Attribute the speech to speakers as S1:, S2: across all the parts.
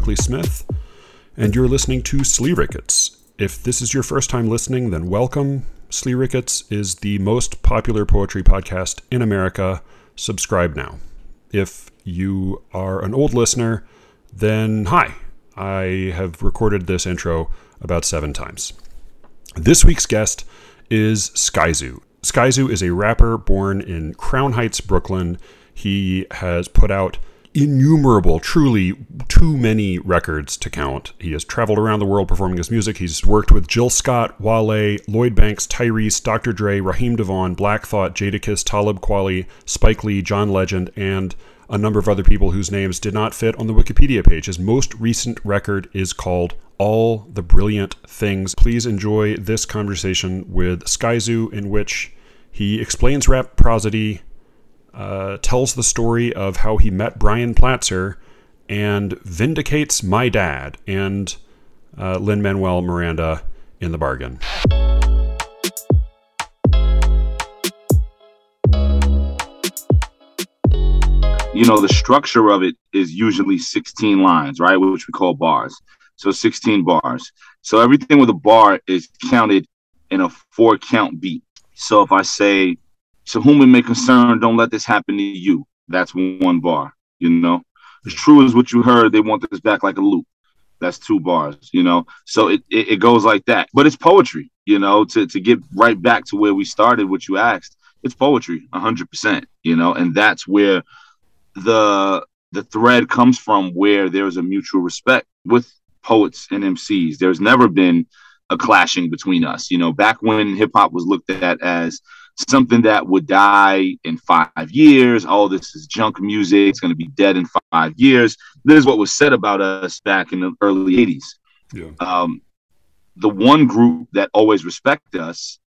S1: Buckley Smith, and you're listening to Slee Rickets. If this is your first time listening, then welcome. Slee Rickets is the most popular poetry podcast in America. Subscribe now. If you are an old listener, then hi. I have recorded this intro about seven times. This week's guest is Skyzoo. Skyzoo is a rapper born in Crown Heights, Brooklyn. He has put out innumerable, truly too many records to count. He has traveled around the world performing his music. He's worked with Jill Scott, Wale, Lloyd Banks, Tyrese, Dr. Dre, Raheem DeVaughn, Black Thought, Jadakiss, Talib Kweli, Spike Lee, John Legend, and a number of other people whose names did not fit on the Wikipedia page. His most recent record is called All the Brilliant Things. Please enjoy this conversation with Skyzoo, in which he explains rap prosody, uh, tells the story of how he met Brian Platzer, and vindicates my dad and uh, Lin Manuel Miranda in the bargain.
S2: you know, the structure of it is usually 16 lines, right? Which we call bars. So 16 bars. So everything with a bar is counted in a four count beat. So if I say, to whom it may concern, don't let this happen to you, that's one bar, you know? As true as what you heard, they want this back like a loop. That's two bars, you know? So it, it, it goes like that. But it's poetry, you know, to, to get right back to where we started, what you asked. It's poetry, 100%, you know? And that's where the the thread comes from where there's a mutual respect with poets and MCs. There's never been a clashing between us. You know, back when hip hop was looked at as something that would die in five years. Oh, this is junk music. It's going to be dead in five years. This is what was said about us back in the early 80s. Yeah. Um, the one group that always respected us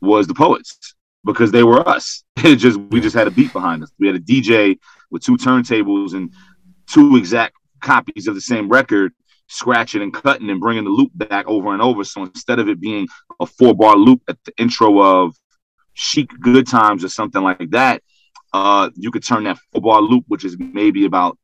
S2: was the poets because they were us. It just we just had a beat behind us. We had a DJ with two turntables and two exact copies of the same record, scratching and cutting and bringing the loop back over and over. So instead of it being a four bar loop at the intro of Chic Good Times or something like that, uh, you could turn that four bar loop, which is maybe about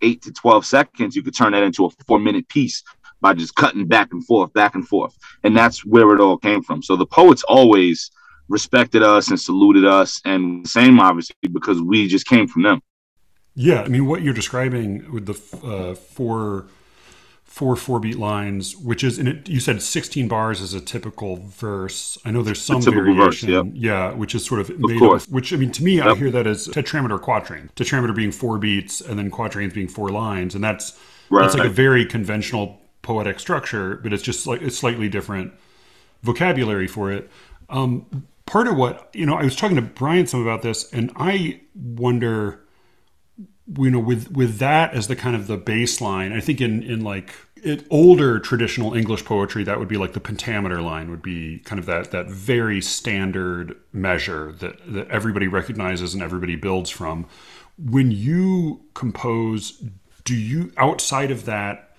S2: eight to 12 seconds, you could turn that into a four minute piece by just cutting back and forth, back and forth. And that's where it all came from. So the poets always respected us and saluted us, and same obviously because we just came from them.
S1: Yeah, I mean, what you're describing with the uh, four four four beat lines, which is in it, you said 16 bars is a typical verse. I know there's some variation, verse, yep. yeah, which is sort of,
S2: of made course.
S1: Of, which I mean, to me, yep. I hear that as tetrameter quatrain. Tetrameter being four beats, and then quatrains being four lines, and that's right. that's like a very conventional poetic structure, but it's just like it's slightly different vocabulary for it. Um, part of what you know, I was talking to Brian some about this, and I wonder you know with with that as the kind of the baseline i think in in like it, older traditional english poetry that would be like the pentameter line would be kind of that that very standard measure that that everybody recognizes and everybody builds from. When you compose do you outside of that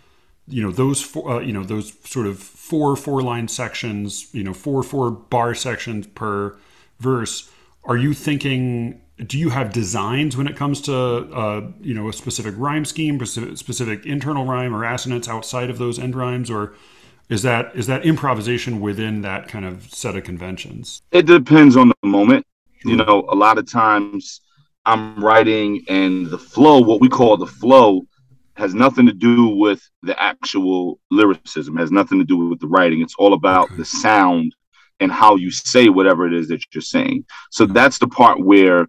S1: you know those four uh, you know those sort of four four line sections you know four four bar sections per verse are you thinking do you have designs when it comes to uh, you know a specific rhyme scheme, specific internal rhyme or assonance outside of those end rhymes, or is that is that improvisation within that kind of set of conventions?
S2: It depends on the moment. Sure. You know, a lot of times I'm writing and the flow, what we call the flow, has nothing to do with the actual lyricism, has nothing to do with the writing. It's all about okay. the sound and how you say whatever it is that you're saying. So that's the part where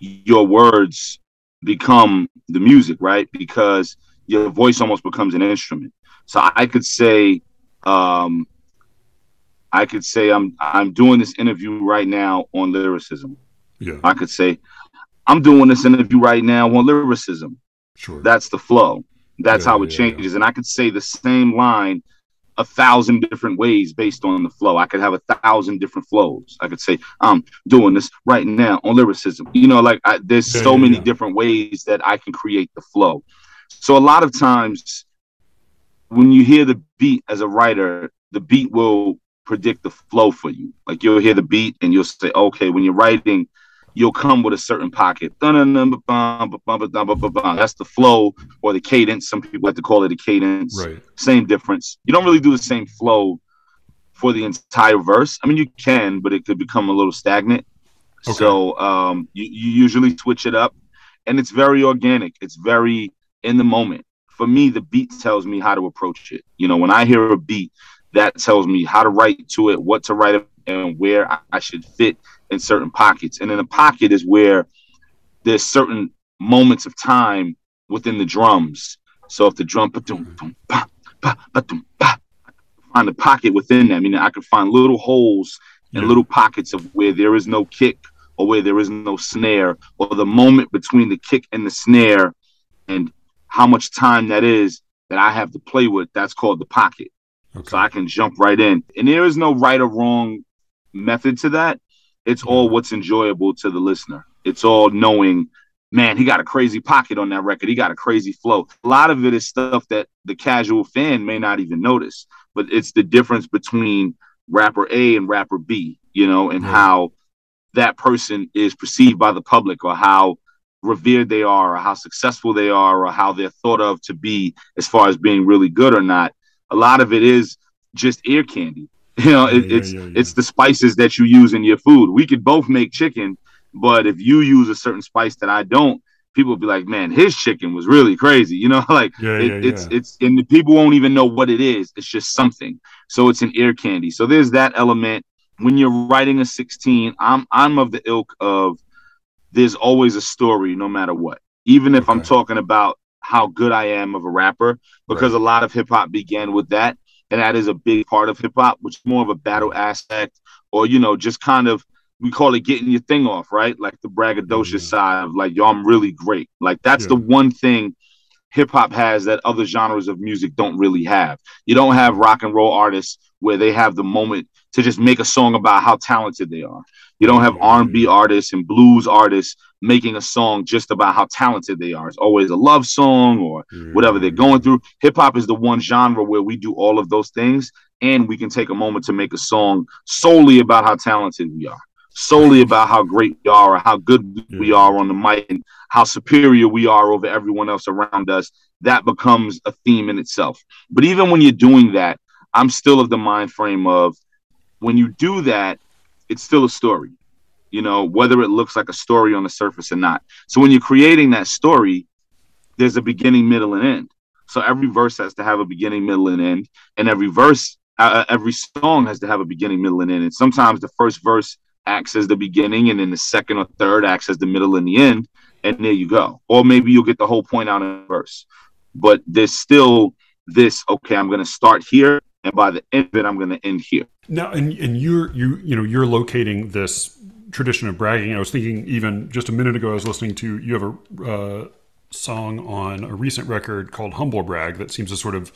S2: your words become the music, right? Because your voice almost becomes an instrument. So I could say, um, I could say I'm I'm doing this interview right now on lyricism. Yeah. I could say I'm doing this interview right now on lyricism. Sure. That's the flow. That's yeah, how it yeah, changes. Yeah. And I could say the same line a thousand different ways based on the flow. I could have a thousand different flows. I could say, I'm doing this right now on lyricism. You know, like I, there's yeah, so yeah, many yeah. different ways that I can create the flow. So a lot of times when you hear the beat as a writer, the beat will predict the flow for you. Like you'll hear the beat and you'll say, okay, when you're writing, you'll come with a certain pocket. That's the flow or the cadence. Some people like to call it a cadence.
S1: Right.
S2: Same difference. You don't really do the same flow for the entire verse. I mean, you can, but it could become a little stagnant.
S1: Okay.
S2: So um, you, you usually switch it up, and it's very organic. It's very in the moment. For me, the beat tells me how to approach it. You know, when I hear a beat, that tells me how to write to it, what to write, and where I, I should fit in certain pockets. And in a pocket is where there's certain moments of time within the drums. So if the drum mm-hmm. ba, find a pocket within that. I mean, I can find little holes and little pockets of where there is no kick or where there is no snare or the moment between the kick and the snare and how much time that is that I have to play with. That's called the pocket
S1: Okay.
S2: so I can jump right in. And there is no right or wrong method to that. It's mm-hmm. all what's enjoyable to the listener. It's all knowing, man, he got a crazy pocket on that record. He got a crazy flow. A lot of it is stuff that the casual fan may not even notice, but it's the difference between rapper A and rapper B, you know, and
S1: Right.
S2: how that person is perceived by the public or how revered they are or how successful they are or how they're thought of to be as far as being really good or not a lot of it is just ear candy. You know, it,
S1: Yeah,
S2: it's
S1: yeah, yeah.
S2: it's the spices that you use in your food. We could both make chicken, but if you use a certain spice that I don't, people will be like, "Man, his chicken was really crazy." You know, like it, it's it's and the people won't even know what it is. It's just something. So it's an ear candy. So there's that element. When you're writing a 16, I'm I'm of the ilk of there's always a story no matter what. Even if I'm talking about how good I am of a rapper, because
S1: Right.
S2: a lot of hip hop began with that. And that is a big part of hip hop, which is more of a battle aspect, or you know, just kind of we call it getting your thing off, right? Like the braggadocious
S1: Yeah.
S2: side of like, yo, I'm really great. Like that's
S1: Yeah.
S2: the one thing hip hop has that other genres of music don't really have. You don't have rock and roll artists where they have the moment to just make a song about how talented they are. You don't have R&B artists and blues artists making a song just about how talented they are. It's always a love song or mm-hmm. whatever they're going through. Hip hop is the one genre where we do all of those things and we can take a moment to make a song solely about how talented we are, solely about how great we are or how good we
S1: mm-hmm.
S2: are on the mic and how superior we are over everyone else around us. That becomes a theme in itself. But even when you're doing that, I'm still of the mind frame of when you do that, it's still a story. You know, whether it looks like a story on the surface or not. So when you're creating that story, there's a beginning, middle, and end. So every verse has to have a beginning, middle, and end, and every verse, uh, every song has to have a beginning, middle, and end. And sometimes the first verse acts as the beginning, and then the second or third acts as the middle and the end, and there you go. Or maybe you'll get the whole point out in a verse. But there's still this. Okay, I'm going to start here, and by the end of it, I'm going to end here.
S1: Now, and and you're you you know you're locating this tradition of bragging. I was thinking even just a minute ago, I was listening to you have a uh, song on a recent record called "Humble Brag" that seems to sort of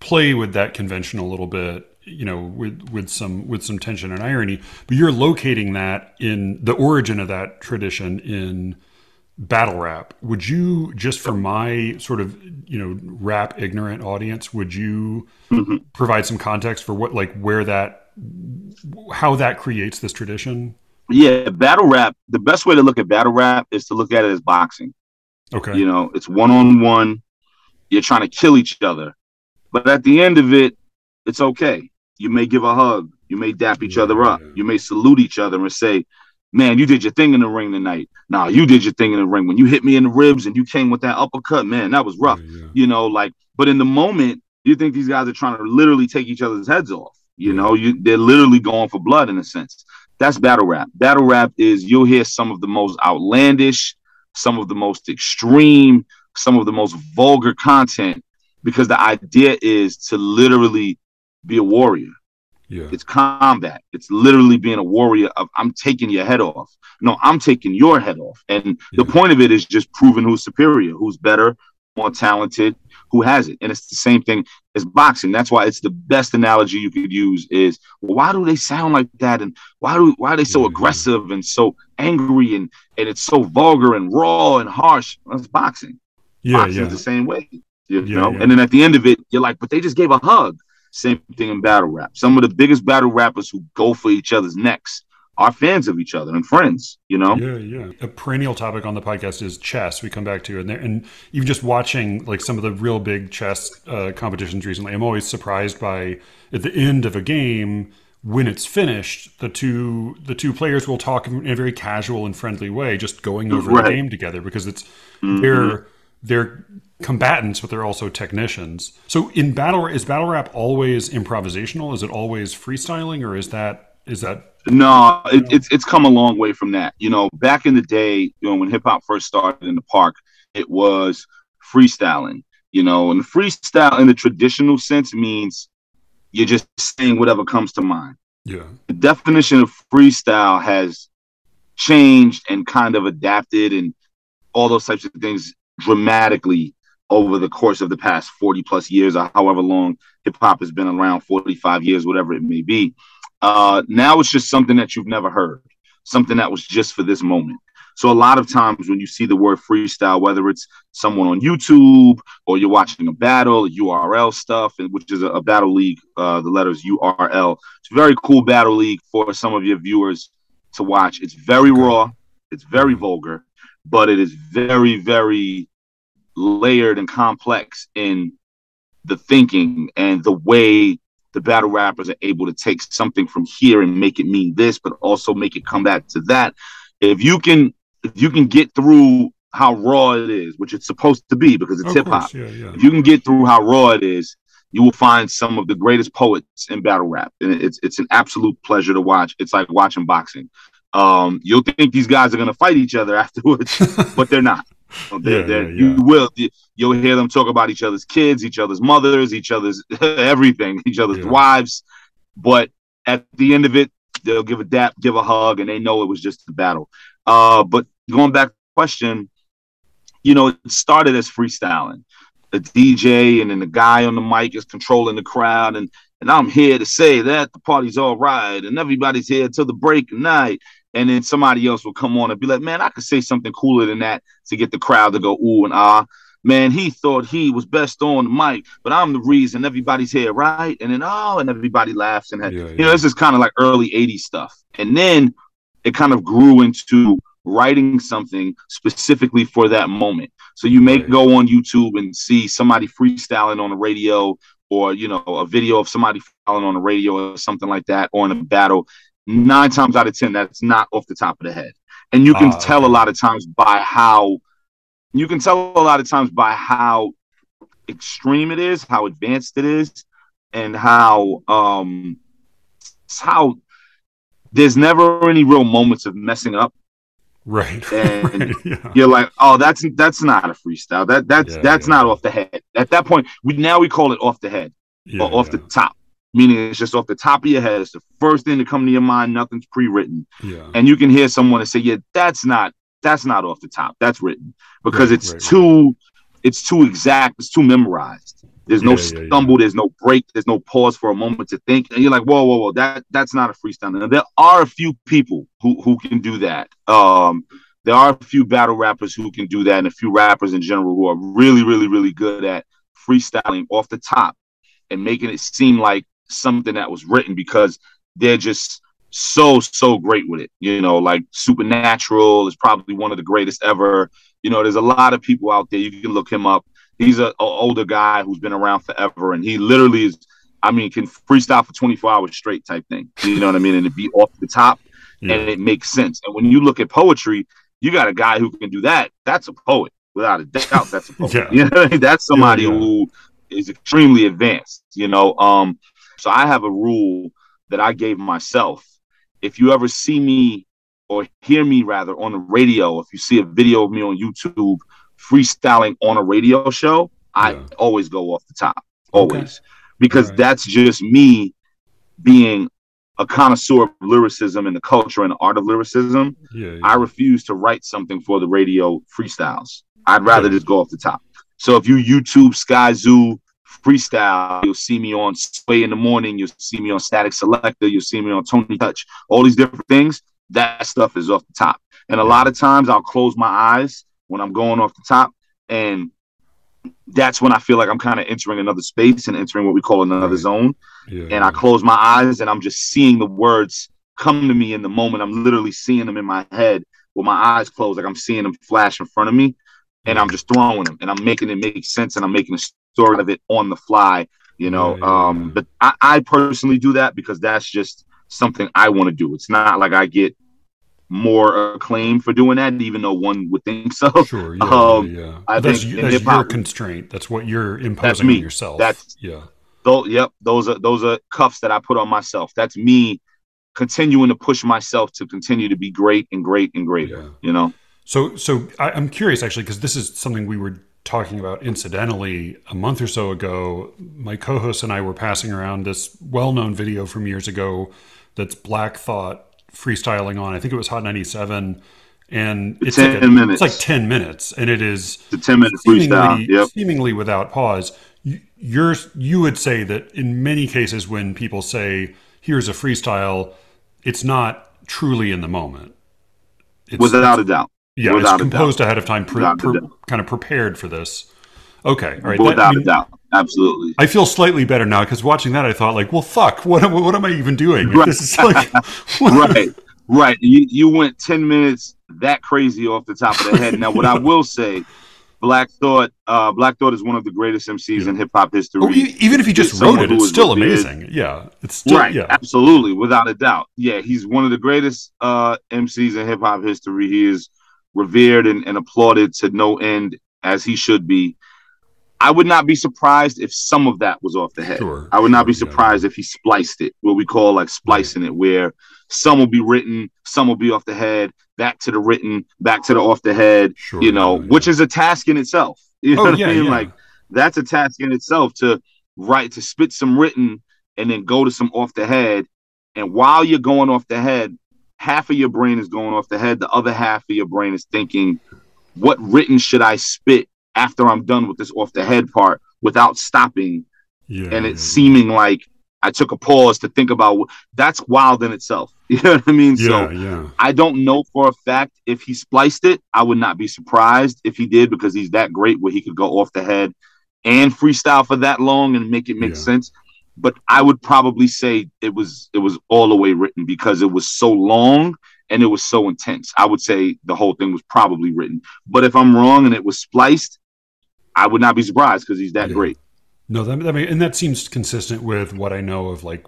S1: play with that convention a little bit. You know, with with some with some tension and irony. But you're locating that in the origin of that tradition in battle rap. Would you just for my sort of you know rap ignorant audience, would you provide some context for what like where that how that creates this tradition?
S2: Yeah, battle rap. The best way to look at battle rap is to look at it as boxing.
S1: Okay.
S2: You know, it's one on one. You're trying to kill each other, but at the end of it, it's okay. You may give a hug. You may dap each other up.
S1: Yeah.
S2: You may salute each other and say, "Man, you did your thing in the ring tonight." Nah, you did your thing in the ring when you hit me in the ribs and you came with that uppercut. Man, that was rough.
S1: Yeah, yeah.
S2: You know, like. But in the moment, you think these guys are trying to literally take each other's heads off. You
S1: Yeah.
S2: know, you they're literally going for blood in a sense. That's battle rap. Battle rap is you'll hear some of the most outlandish, some of the most extreme, some of the most vulgar content because the idea is to literally be a warrior.
S1: Yeah.
S2: It's combat. It's literally being a warrior of I'm taking your head off. No, I'm taking your head off. And the point of it is just proving who's superior, who's better, more talented, who has it. And it's the same thing as boxing. That's why it's the best analogy you could use is well, why do they sound like that? And why do why are they so
S1: mm-hmm.
S2: aggressive and so angry and and it's so vulgar and raw and harsh? That's boxing.
S1: Yeah.
S2: Boxing's
S1: Yeah.
S2: the same way. You
S1: Yeah,
S2: know,
S1: yeah.
S2: and then at the end of it, you're like, but they just gave a hug. Same thing in battle rap. Some of the biggest battle rappers who go for each other's necks are fans of each other and friends, you know?
S1: Yeah, yeah. A perennial topic on the podcast is chess. We come back to and there, and even just watching like some of the real big chess uh, competitions recently, I'm always surprised by at the end of a game when it's finished, the two the two players will talk in a very casual and friendly way, just going over right. the game together because it's mm-hmm. they're they're combatants, but they're also technicians. So in battle is battle rap always improvisational? Is it always freestyling, or is that is that
S2: no, it, it's it's come a long way from that. You know, back in the day, you know, when hip hop first started in the park, it was freestyling. You know, and freestyle in the traditional sense means you're just saying whatever comes to mind.
S1: Yeah.
S2: The definition of freestyle has changed and kind of adapted and all those types of things dramatically over the course of the past 40 plus years or however long hip hop has been around 45 years, whatever it may be. Uh, now it's just something that you've never heard, something that was just for this moment. So a lot of times when you see the word freestyle, whether it's someone on YouTube or you're watching a battle, URL stuff, which is a, a battle league, uh, the letters URL. It's a very cool battle league for some of your viewers to watch. It's very raw, it's very vulgar, but it is very, very layered and complex in the thinking and the way the battle rappers are able to take something from here and make it mean this, but also make it come back to that. If you can, if you can get through how raw it is, which it's supposed to be because it's hip hop.
S1: Yeah, yeah.
S2: If you can get through how raw it is, you will find some of the greatest poets in battle rap, and it's it's an absolute pleasure to watch. It's like watching boxing. Um, you'll think these guys are gonna fight each other afterwards, but they're not. They're, yeah, they're, yeah, yeah. You will. You'll hear them talk about each other's kids, each other's mothers, each other's everything, each other's wives. But at the end of it, they'll give a dap, give a hug, and they know it was just a battle. Uh, but going back to the question, you know, it started as freestyling. The DJ and then the guy on the mic is controlling the crowd, and and I'm here to say that the party's all right, and everybody's here till the break of night and then somebody else will come on and be like, man, I could say something cooler than that to get the crowd to go ooh and ah. Man, he thought he was best on the mic, but I'm the reason everybody's here, right? And then oh, and everybody laughs and yeah, you know, this is kind of like early '80s stuff. And then it kind of grew into writing something specifically for that moment. So you may right. go on YouTube and see somebody freestyling on the radio, or you know, a video of somebody freestyling on the radio or something like that, or in a battle, nine times out of ten that's not off the top of the head. And you can uh, tell a lot of times by how you can tell a lot of times by how extreme it is how advanced it is and how um how there's never any real moments of messing up.
S1: Right
S2: and right, yeah. you're like oh that's that's not a freestyle. That that's yeah, that's yeah. not off the head. At that point we now we call it off the head or off the top meaning it's just off the top of your head. It's the first thing to come to your mind. Nothing's pre-written,
S1: yeah.
S2: and you can hear someone and say, "Yeah, that's not that's not off the top. That's written because right, it's right, too right. it's too exact. It's too memorized. There's yeah, no stumble. Yeah, there's no break. There's no pause for a moment to think. And you're like, whoa, whoa, whoa. That that's not a freestyle. Now, there are a few people who who can do that. Um, there are a few battle rappers who can do that, and a few rappers in general who are really, really, really good at freestyling off the top and making it seem like something that was written because they're just so so great with it. You know, like Supernatural is probably one of the greatest ever. You know, there's a lot of people out there. You can look him up. He's an older guy who's been around forever, and he literally is. I mean, can freestyle for 24 hours straight type thing. You know what I mean? And it be off the top, yeah. and it makes sense. And when you look at poetry, you got a guy who can do that. That's a poet, without a doubt. That's a poet. yeah. You know I mean? That's somebody yeah, who is extremely advanced. You know, um, so I have a rule that I gave myself. If you ever see me or hear me rather on the radio, if you see a video of me on YouTube freestyling on a radio show, yeah. I always go off the top. Always. Okay. Because right. that's just me being a connoisseur of lyricism and the culture and the art of lyricism.
S1: Yeah, yeah.
S2: I refuse to write something for the radio freestyles. I'd rather just go off the top. So if you YouTube Skyzoo freestyle. You'll see me on Sway in the morning. You'll see me on Statik Selektah. You'll see me on Tony Touch. All these different things. That stuff is off the top. And a lot of times I'll close my eyes when I'm going off the top, and that's when I feel like I'm kind of entering another space and entering what we call another zone. Yeah. And I close my eyes and I'm just seeing the words come to me in the moment. I'm literally seeing them in my head with my eyes closed, like I'm seeing them flash in front of me, and I'm just throwing them and I'm making it make sense and I'm making a story of it on the fly. You know,
S1: Yeah,
S2: um, but I, I personally do that because that's just something I want to do. It's not like I get more acclaim for doing that, even though one would think so.
S1: Sure. Yeah.
S2: Um,
S1: yeah.
S2: I
S1: that's
S2: think in
S1: that's your constraint. That's what you're imposing on yourself.
S2: That's-
S1: yeah.
S2: Those, yep, those are those are cuffs that I put on myself. That's me continuing to push myself to continue to be great and great and greater.
S1: Yeah.
S2: You know,
S1: So, so I, I'm curious actually because this is something we were talking about incidentally a month or so ago. My co-host and I were passing around this well-known video from years ago that's Black Thought freestyling on. I think it was Hot 97, and it's
S2: 10
S1: like a-
S2: minutes.
S1: It's like 10 minutes, and it is
S2: the ten minute freestyle.
S1: seemingly,
S2: Yep.
S1: seemingly without pause. You- You're you would say that in many cases when people say here's a freestyle, it's not truly in the moment. It's,
S2: Without a doubt.
S1: Yeah,
S2: without
S1: it's composed ahead of time, pre, pre- kind of prepared for this. Okay, all right. that-
S2: Without
S1: I mean,
S2: a doubt. Absolutely.
S1: I feel slightly better now because watching that, I thought like, well, fuck, what am, what am I even doing?
S2: Right.
S1: This is like,
S2: right. Right. You you went ten minutes that crazy off the top of the head. Now what I will say, Black Thought, uh, Black Thought is one of the greatest MCs in hip hop history.
S1: Oh, even if he just wrote it, it's still amazing. Yeah, it's still
S2: right,
S1: yeah.
S2: absolutely, without a doubt. Yeah, he's one of the greatest uh, MCs in hip hop history. He is revered and, and applauded to no end, as he should be. I would not be surprised if some of that was off the head.
S1: Sure,
S2: I would not be
S1: sure, yeah.
S2: surprised if he spliced it, what we call like splicing it, where some will be written, some will be off the head, back to the written, back to the off the head,
S1: Sure,
S2: you know,
S1: yeah,
S2: which is a task in itself. You know
S1: Oh
S2: what
S1: yeah,
S2: I mean? Like that's a task in itself to write to spit some written and then go to some off the head. And while you're going off the head, half of your brain is going off the head, the other half of your brain is thinking, what written should I spit after I'm done with this off the head part without stopping
S1: yeah,
S2: and
S1: yeah,
S2: it's seeming like I took a pause to think about that's wild in itself. You know what I mean?
S1: yeah,
S2: So
S1: yeah.
S2: I don't know for a fact if he spliced it. I would not be surprised if he did because he's that great where he could go off the head and freestyle for that long and make it make
S1: Yeah.
S2: sense. But I would probably say it was it was all the way written because it was so long and it was so intense. I would say the whole thing was probably written. But if I'm wrong and it was spliced, I would not be surprised because he's that
S1: Yeah.
S2: great.
S1: No, that, that and that seems consistent with what I know of like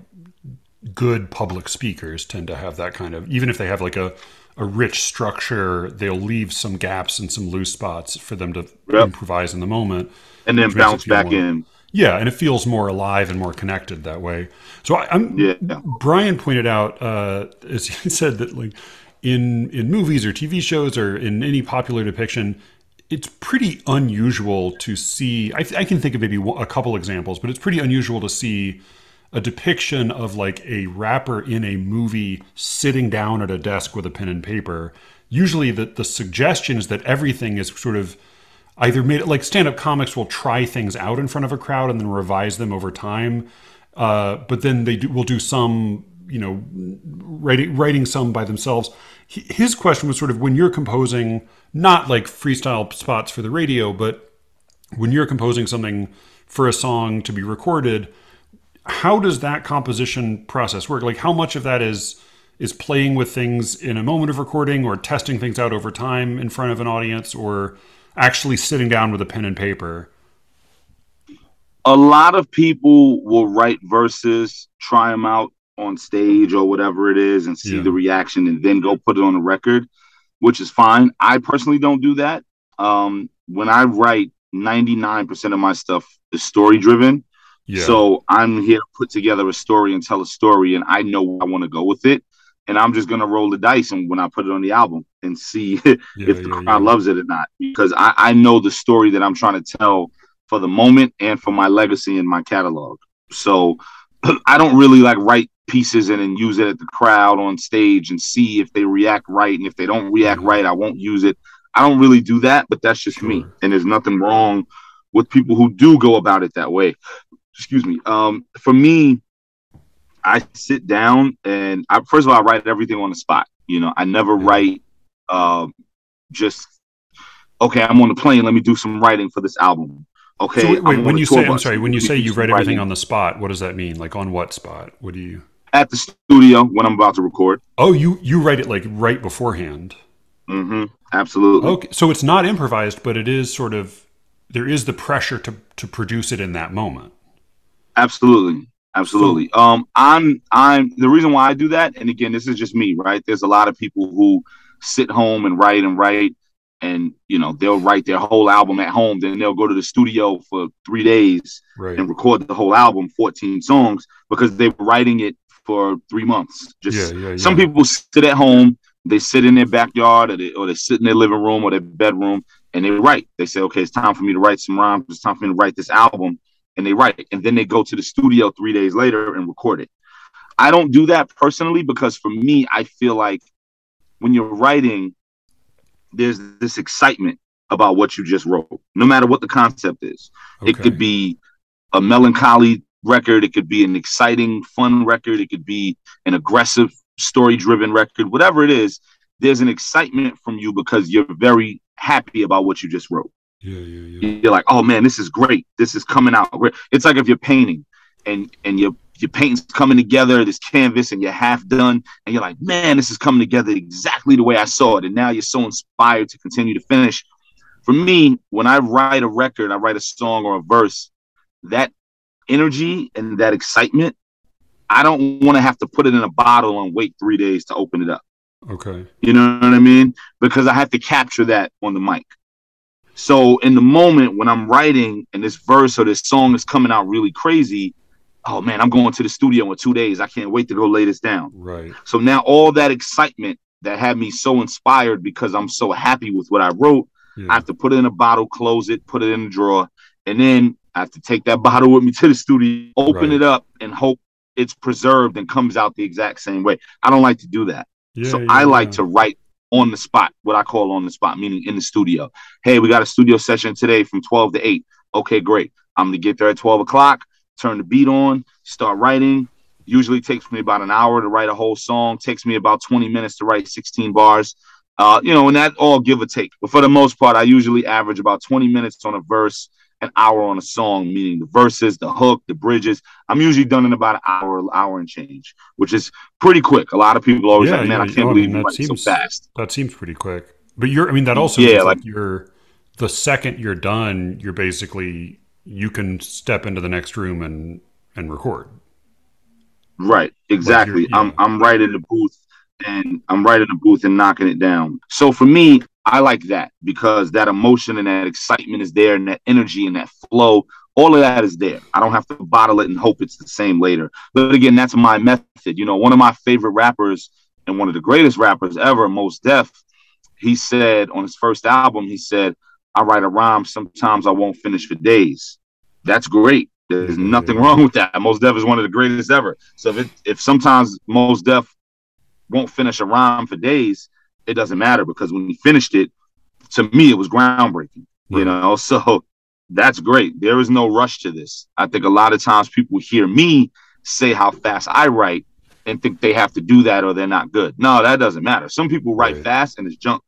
S1: good public speakers tend to have that kind of even if they have like a a rich structure, they'll leave some gaps and some loose spots for them to
S2: Yep.
S1: improvise in the moment.
S2: And then
S1: Which makes it
S2: bounce back
S1: more-
S2: in.
S1: Yeah, and it feels more alive and more connected that way. So I, I'm
S2: Yeah.
S1: Brian pointed out, uh, as he said that like in in movies or TV shows or in any popular depiction, it's pretty unusual to see. I, I can think of maybe a couple examples, but it's pretty unusual to see a depiction of like a rapper in a movie sitting down at a desk with a pen and paper. Usually, the the suggestion is that everything is sort of either made it like stand-up comics will try things out in front of a crowd and then revise them over time uh, but then they do, will do some you know writing writing some by themselves. His question was sort of when you're composing not like freestyle spots for the radio but when you're composing something for a song to be recorded how does that composition process work? Like how much of that is is playing with things in a moment of recording or testing things out over time in front of an audience or actually sitting down with a pen and paper
S2: a lot of people will write verses, try them out on stage or whatever it is, and see
S1: Yeah.
S2: the reaction, and then go put it on a record, which is fine. I personally don't do that. Um, when I write, ninety nine percent of my stuff is story driven.
S1: yeah
S2: So I'm here to put together a story and tell a story, and I know where I want to go with it. And I'm just gonna roll the dice and when I put it on the album and see
S1: yeah,
S2: if the
S1: yeah,
S2: crowd
S1: yeah.
S2: loves it or not because I, I know the story that I'm trying to tell for the moment and for my legacy and my catalog. So I don't really like write pieces and then use it at the crowd on stage and see if they react right. And if they don't react
S1: Mhm.
S2: right, I won't use it. I don't really do that, but that's just me. And there's nothing wrong with people who do go about it that way. Excuse me. Um, for me, I sit down and I first of all I write everything on the spot. You know, I never write um just okay, I'm on the plane, let me do some writing for this album. Okay.
S1: so wait, wait, when you say i'm sorry when you say you write everything
S2: writing.
S1: on the spot what does that mean like on what spot what do you
S2: at the studio when I'm about to record.
S1: Oh, you you write it like right beforehand.
S2: Mm-hmm. Absolutely.
S1: Okay, so it's not improvised, but it is sort of there is the pressure to to produce it in that moment.
S2: Absolutely. Absolutely. Um, I'm I'm the reason why I do that, and again, this is just me, right? There's a lot of people who sit home and write and write, and you know they'll write their whole album at home, then they'll go to the studio for three days
S1: Right.
S2: and record the whole album, 14 songs, because they were writing it for three months. Just
S1: Yeah, yeah, yeah.
S2: some people sit at home, they sit in their backyard, or they, or they sit in their living room or their bedroom, and they write. They say, "Okay, it's time for me to write some rhymes. It's time for me to write this album." and they write it. And then they go to the studio three days later and record it. I don't do that personally because for me, I feel like when you're writing, there's this excitement about what you just wrote, no matter what the concept is. It could be a melancholy record, it could be an exciting, fun record, it could be an aggressive, story driven record, whatever it is, there's an excitement from you because you're very happy about what you just wrote
S1: Yeah, yeah, yeah.
S2: you're like, oh man, this is great. This is coming out great. It's like if you're painting and and your your paint's coming together, this canvas, and you're half done, and you're like, man, this is coming together exactly the way I saw it. And now you're so inspired to continue to finish. For me, when I write a record, I write a song or a verse, that energy and that excitement, I don't want to have to put it in a bottle and wait three days to open it up.
S1: Okay.
S2: You know what I mean? Because I have to capture that on the mic. So in the moment when I'm writing and this verse or this song is coming out really crazy, oh man, I'm going to the studio in two days. I can't wait to go lay this down.
S1: Right.
S2: So now all that excitement that had me so inspired because I'm so happy with what I wrote,
S1: Yeah.
S2: I have to put it in a bottle, close it, put it in a drawer, and then I have to take that bottle with me to the studio, open
S1: Right.
S2: it up, and hope it's preserved and comes out the exact same way. I don't like to do that.
S1: yeah,
S2: so
S1: yeah,
S2: I like to write on the spot, what I call on the spot, meaning in the studio. Hey, we got a studio session today from 12 to 8. Okay, great. I'm gonna get there at 12 o'clock, turn the beat on, start writing. Usually takes me about an hour to write a whole song, takes me about 20 minutes to write 16 bars. Uh, you know, and that all give or take. But for the most part, I usually average about 20 minutes on a verse, an hour on a song, meaning the verses, the hook, the bridges. I'm usually done in about an hour, hour and change, which is pretty quick. A lot of people always
S1: Yeah,
S2: like, man,
S1: yeah,
S2: I can't
S1: I
S2: believe
S1: mean,
S2: you
S1: that
S2: write
S1: seems-
S2: so fast.
S1: That seems pretty quick. But you're I mean that also
S2: Yeah,
S1: like
S2: like-
S1: you're the second you're done, you're basically you can step into the next room and and record.
S2: Right, exactly.
S1: yeah.
S2: I'm I'm right in the booth and I'm right in the booth and knocking it down. So for me, I like that because that emotion and that excitement is there and that energy and that flow, all of that is there. I don't have to bottle it and hope it's the same later. But again, that's my method. You know, one of my favorite rappers and one of the greatest rappers ever, Mos Def, he said on his first album, he said, I write a rhyme, sometimes I won't finish for days. That's great. There's
S1: mm-hmm.
S2: nothing wrong with that. Mos Def is one of the greatest ever. So if it, if sometimes Mos Def won't finish a rhyme for days, it doesn't matter because when he finished it, to me it was groundbreaking. You know, so that's great. There is no rush to this. I think a lot of times people hear me say how fast I write and think they have to do that or they're not good. No, that doesn't matter. Some people write
S1: Right.
S2: fast and it's junk.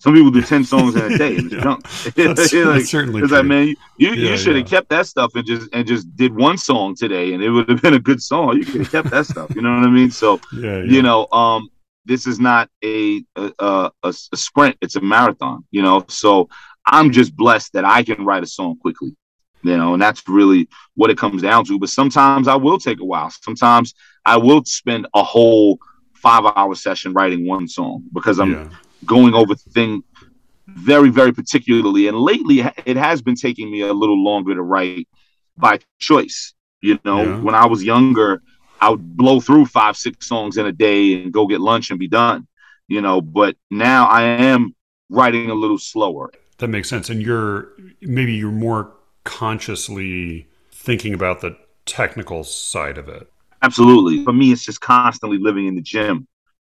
S2: Some people do 10 songs in a day and it's junk.
S1: That's,
S2: Like,
S1: that's certainly
S2: it's like, man, you, you,
S1: Yeah,
S2: you should have
S1: yeah.
S2: kept that stuff and just and just did one song today and it would have been a good song. You could have kept that stuff. You know what I mean? So you know um this is not a a, a a a sprint it's a marathon you know so i'm just blessed that i can write a song quickly you know and that's really what it comes down to but sometimes i will take a while sometimes i will spend a whole five hour session writing one song because i'm
S1: yeah.
S2: Going over thing very very particularly and lately it has been taking me a little longer to write by choice you know
S1: Yeah.
S2: when i was younger i would blow through five six songs in a day and go get lunch and be done you know but now i am writing a little slower
S1: That makes sense. And you're maybe you're more consciously thinking about the technical side of it.
S2: absolutely for me it's just constantly living in the gym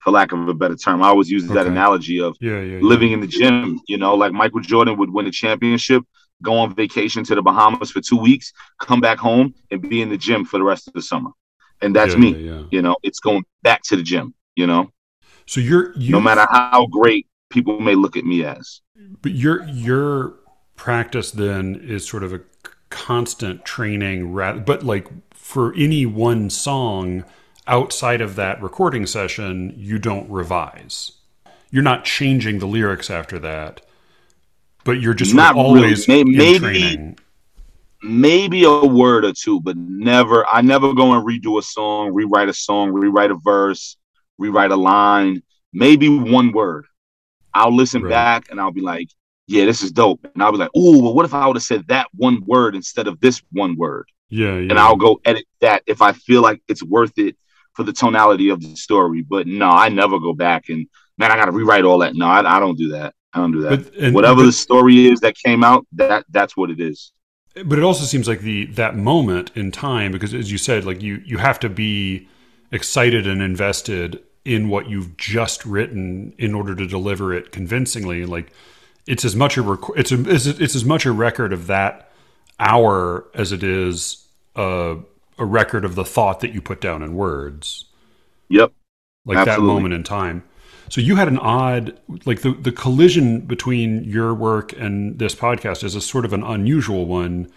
S2: for lack of a better term i always use that
S1: Okay.
S2: analogy of
S1: Yeah, yeah. yeah.
S2: living in the gym. You know, like Michael Jordan would win a championship, go on vacation to the Bahamas for two weeks, come back home and be in the gym for the rest of the summer. And that's
S1: Yeah,
S2: me.
S1: Yeah, yeah.
S2: You know, it's going back to the gym, you know,
S1: So you're you
S2: no matter how great people may look at me as.
S1: But your your practice then is sort of a constant training, ra- but like for any one song, outside of that recording session, you don't revise. You're not changing the lyrics after that, but you're just
S2: Not
S1: always
S2: really. May-
S1: in
S2: maybe-
S1: training.
S2: maybe a word or two, but never. I never go and redo a song, rewrite a song, rewrite a verse, rewrite a line. Maybe one word. I'll listen
S1: Right.
S2: back and I'll be like, "Yeah, this is dope," and I'll be like, "Oh, well, what if I would have said that one word instead of this one word?"
S1: Yeah, yeah.
S2: And I'll go edit that if I feel like it's worth it for the tonality of the story. But no, I never go back and man, I got to rewrite all that. No, I, I don't do that. I don't do that.
S1: But- and-
S2: Whatever
S1: but-
S2: the story is that came out, that that's what it is.
S1: but it also seems like the that moment in time because as you said like you you have to be excited and invested in what you've just written in order to deliver it convincingly like it's as much a rec- it's a, it's, it's as much a record of that hour as it is a, a record of the thought that you put down in words
S2: Yep.
S1: like that moment in time. So you had an odd, like the the collision between your work and this podcast is a sort of an unusual one.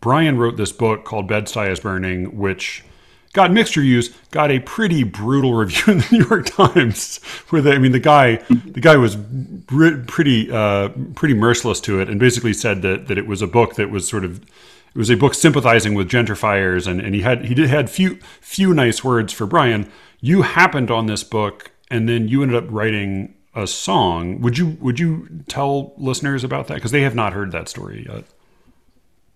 S1: Brian wrote this book called Bed-Stuy is Burning, which got mixed reviews, got a pretty brutal review in the New York Times. Where they, I mean, the guy, the guy was br- pretty, uh, pretty merciless to it, and basically said that that it was a book that was sort of, it was a book sympathizing with gentrifiers, and, and he had he did had few few nice words for Brian. You happened on this book, and then you ended up writing a song. Would you would you tell listeners about that because they have not heard that story yet?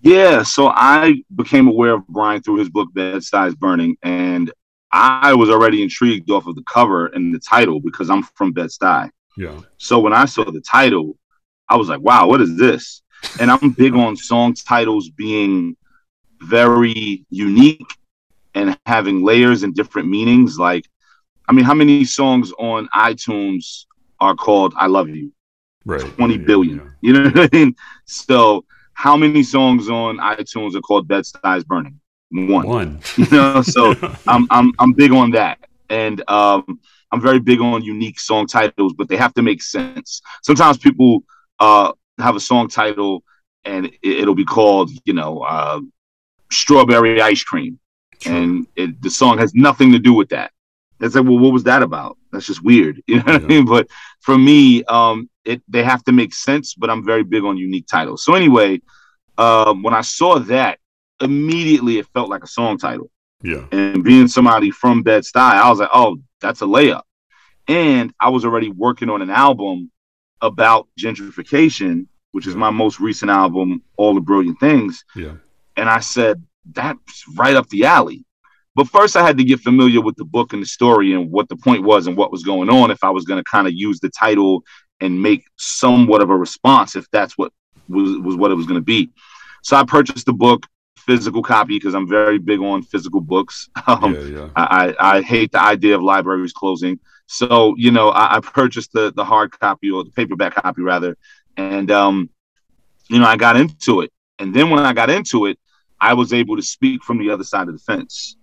S2: Yeah, so I became aware of Brian through his book Bed Stuy is Burning, and I was already intrigued off of the cover and the title because I'm from Bed Stuy.
S1: Yeah,
S2: So when I saw the title, I was like, "Wow, what is this?" And I'm big on song titles being very unique and having layers and different meanings. Like, I mean, how many songs on iTunes are called "I Love You"?
S1: right.
S2: 20
S1: Yeah,
S2: billion.
S1: yeah.
S2: You know what I mean? So, how many songs on iTunes are called "Bed Stuy Burning"? One.
S1: One.
S2: You know, so I'm I'm I'm big on that, and um, I'm very big on unique song titles, but they have to make sense. Sometimes people uh have a song title and it, it'll be called, you know, uh, "Strawberry Ice Cream," and it, the song has nothing to do with that. It's like, well, what was that about? That's just weird, you know what I mean? But for me, um, it they have to make sense. But I'm very big on unique titles. So anyway, um, when I saw that, immediately it felt like a song title.
S1: yeah.
S2: And being somebody from Bed Stuy, I was like, oh, that's a layup. And I was already working on an album about gentrification, which is my most recent album, All the Brilliant Things.
S1: Yeah.
S2: And I said, that's right up the alley. But first, I had to get familiar with the book and the story and what the point was and what was going on if I was going to kind of use the title and make somewhat of a response if that's what was, was what it was going to be. So I purchased the book, physical copy, because I'm very big on physical books. Um,
S1: yeah, yeah.
S2: I, I hate the idea of libraries closing. So, you know, I, I purchased the, the hard copy or the paperback copy rather. And, um, you know, I got into it. And then when I got into it, I was able to speak from the other side of the fence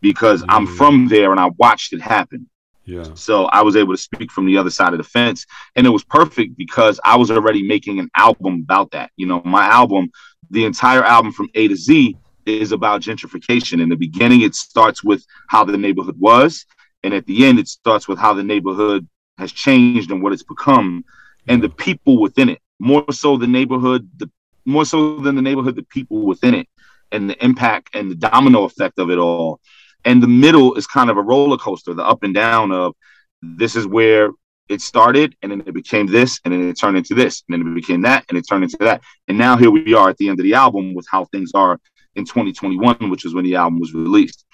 S2: because I'm
S1: Mm.
S2: from there and I watched it happen.
S1: Yeah.
S2: So I was able to speak from the other side of the fence. And it was perfect because I was already making an album about that. You know, my album, the entire album from A to Z is about gentrification. In the beginning, it starts with how the neighborhood was. And at the end, it starts with how the neighborhood has changed and what it's become and the people within it. More so the neighborhood, the more so than the neighborhood, the people within it and the impact and the domino effect of it all. And the middle is kind of a roller coaster, the up and down of this is where it started, and then it became this, and then it turned into this, and then it became that, and it turned into that. And now here we are at the end of the album with how things are in 2021, which is when the album was released.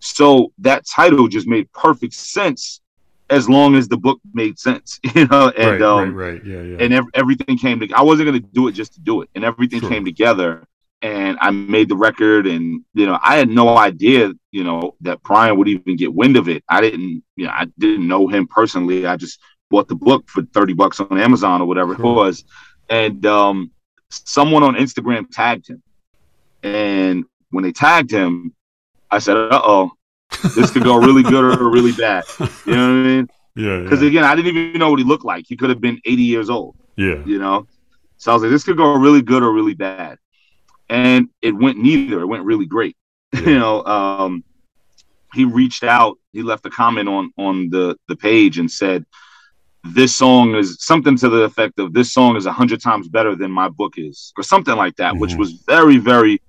S2: So that title just made perfect sense as long as the book made sense, you know, and
S1: right,
S2: um,
S1: right, right. Yeah, yeah.
S2: and ev- everything came together. I wasn't going to do it just to do it, and everything
S1: Sure.
S2: came together. And I made the record, and you know, I had no idea, you know, that Brian would even get wind of it. I didn't, you know, I didn't know him personally. I just bought the book for thirty bucks on Amazon or whatever
S1: Sure.
S2: it was, and um, someone on Instagram tagged him, and when they tagged him, I said, "Uh oh, this could go really good or really bad." You know what I mean?
S1: yeah,
S2: Because
S1: yeah.
S2: again, I didn't even know what he looked like. He could have been eighty years old
S1: yeah.
S2: you know. So I was like, this could go really good or really bad, and it went neither. It went really great,
S1: Yeah.
S2: you know. Um, he reached out, he left a comment on on the the page and said, "This song is something to the effect of this song is a hundred times better than my book is," or something like that, mm-hmm. which was very very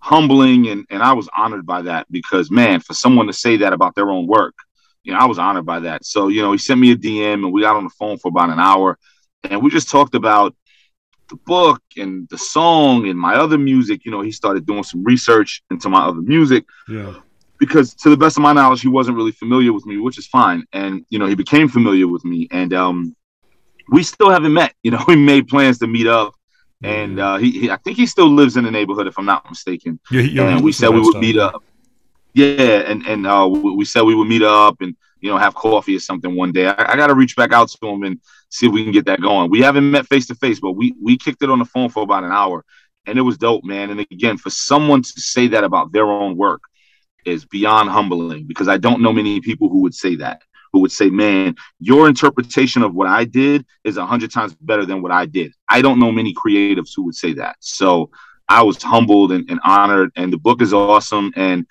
S2: humbling and and I was honored by that because man, for someone to say that about their own work, you know, I was honored by that. So you know, he sent me a DM and we got on the phone for about an hour, and we just talked about the book and the song and my other music. You know, he started doing some research into my other music.
S1: Yeah
S2: because to the best of my knowledge, he wasn't really familiar with me, which is fine. And you know, he became familiar with me, and um, we still haven't met. You know, we made plans to meet up, and uh, he, he, I think he still lives in the neighborhood, if I'm not mistaken.
S1: Yeah, yeah
S2: and we said we would stuff. meet up. Yeah, and and uh, we said we would meet up and you know have coffee or something one day. I, I got to reach back out to him and see if we can get that going. We haven't met face to face, but we we kicked it on the phone for about an hour, and it was dope, man. And again, for someone to say that about their own work is beyond humbling because I don't know many people who would say that, who would say, man, your interpretation of what I did is a hundred times better than what I did. I don't know many creatives who would say that. So I was humbled and, and honored, and the book is awesome. And,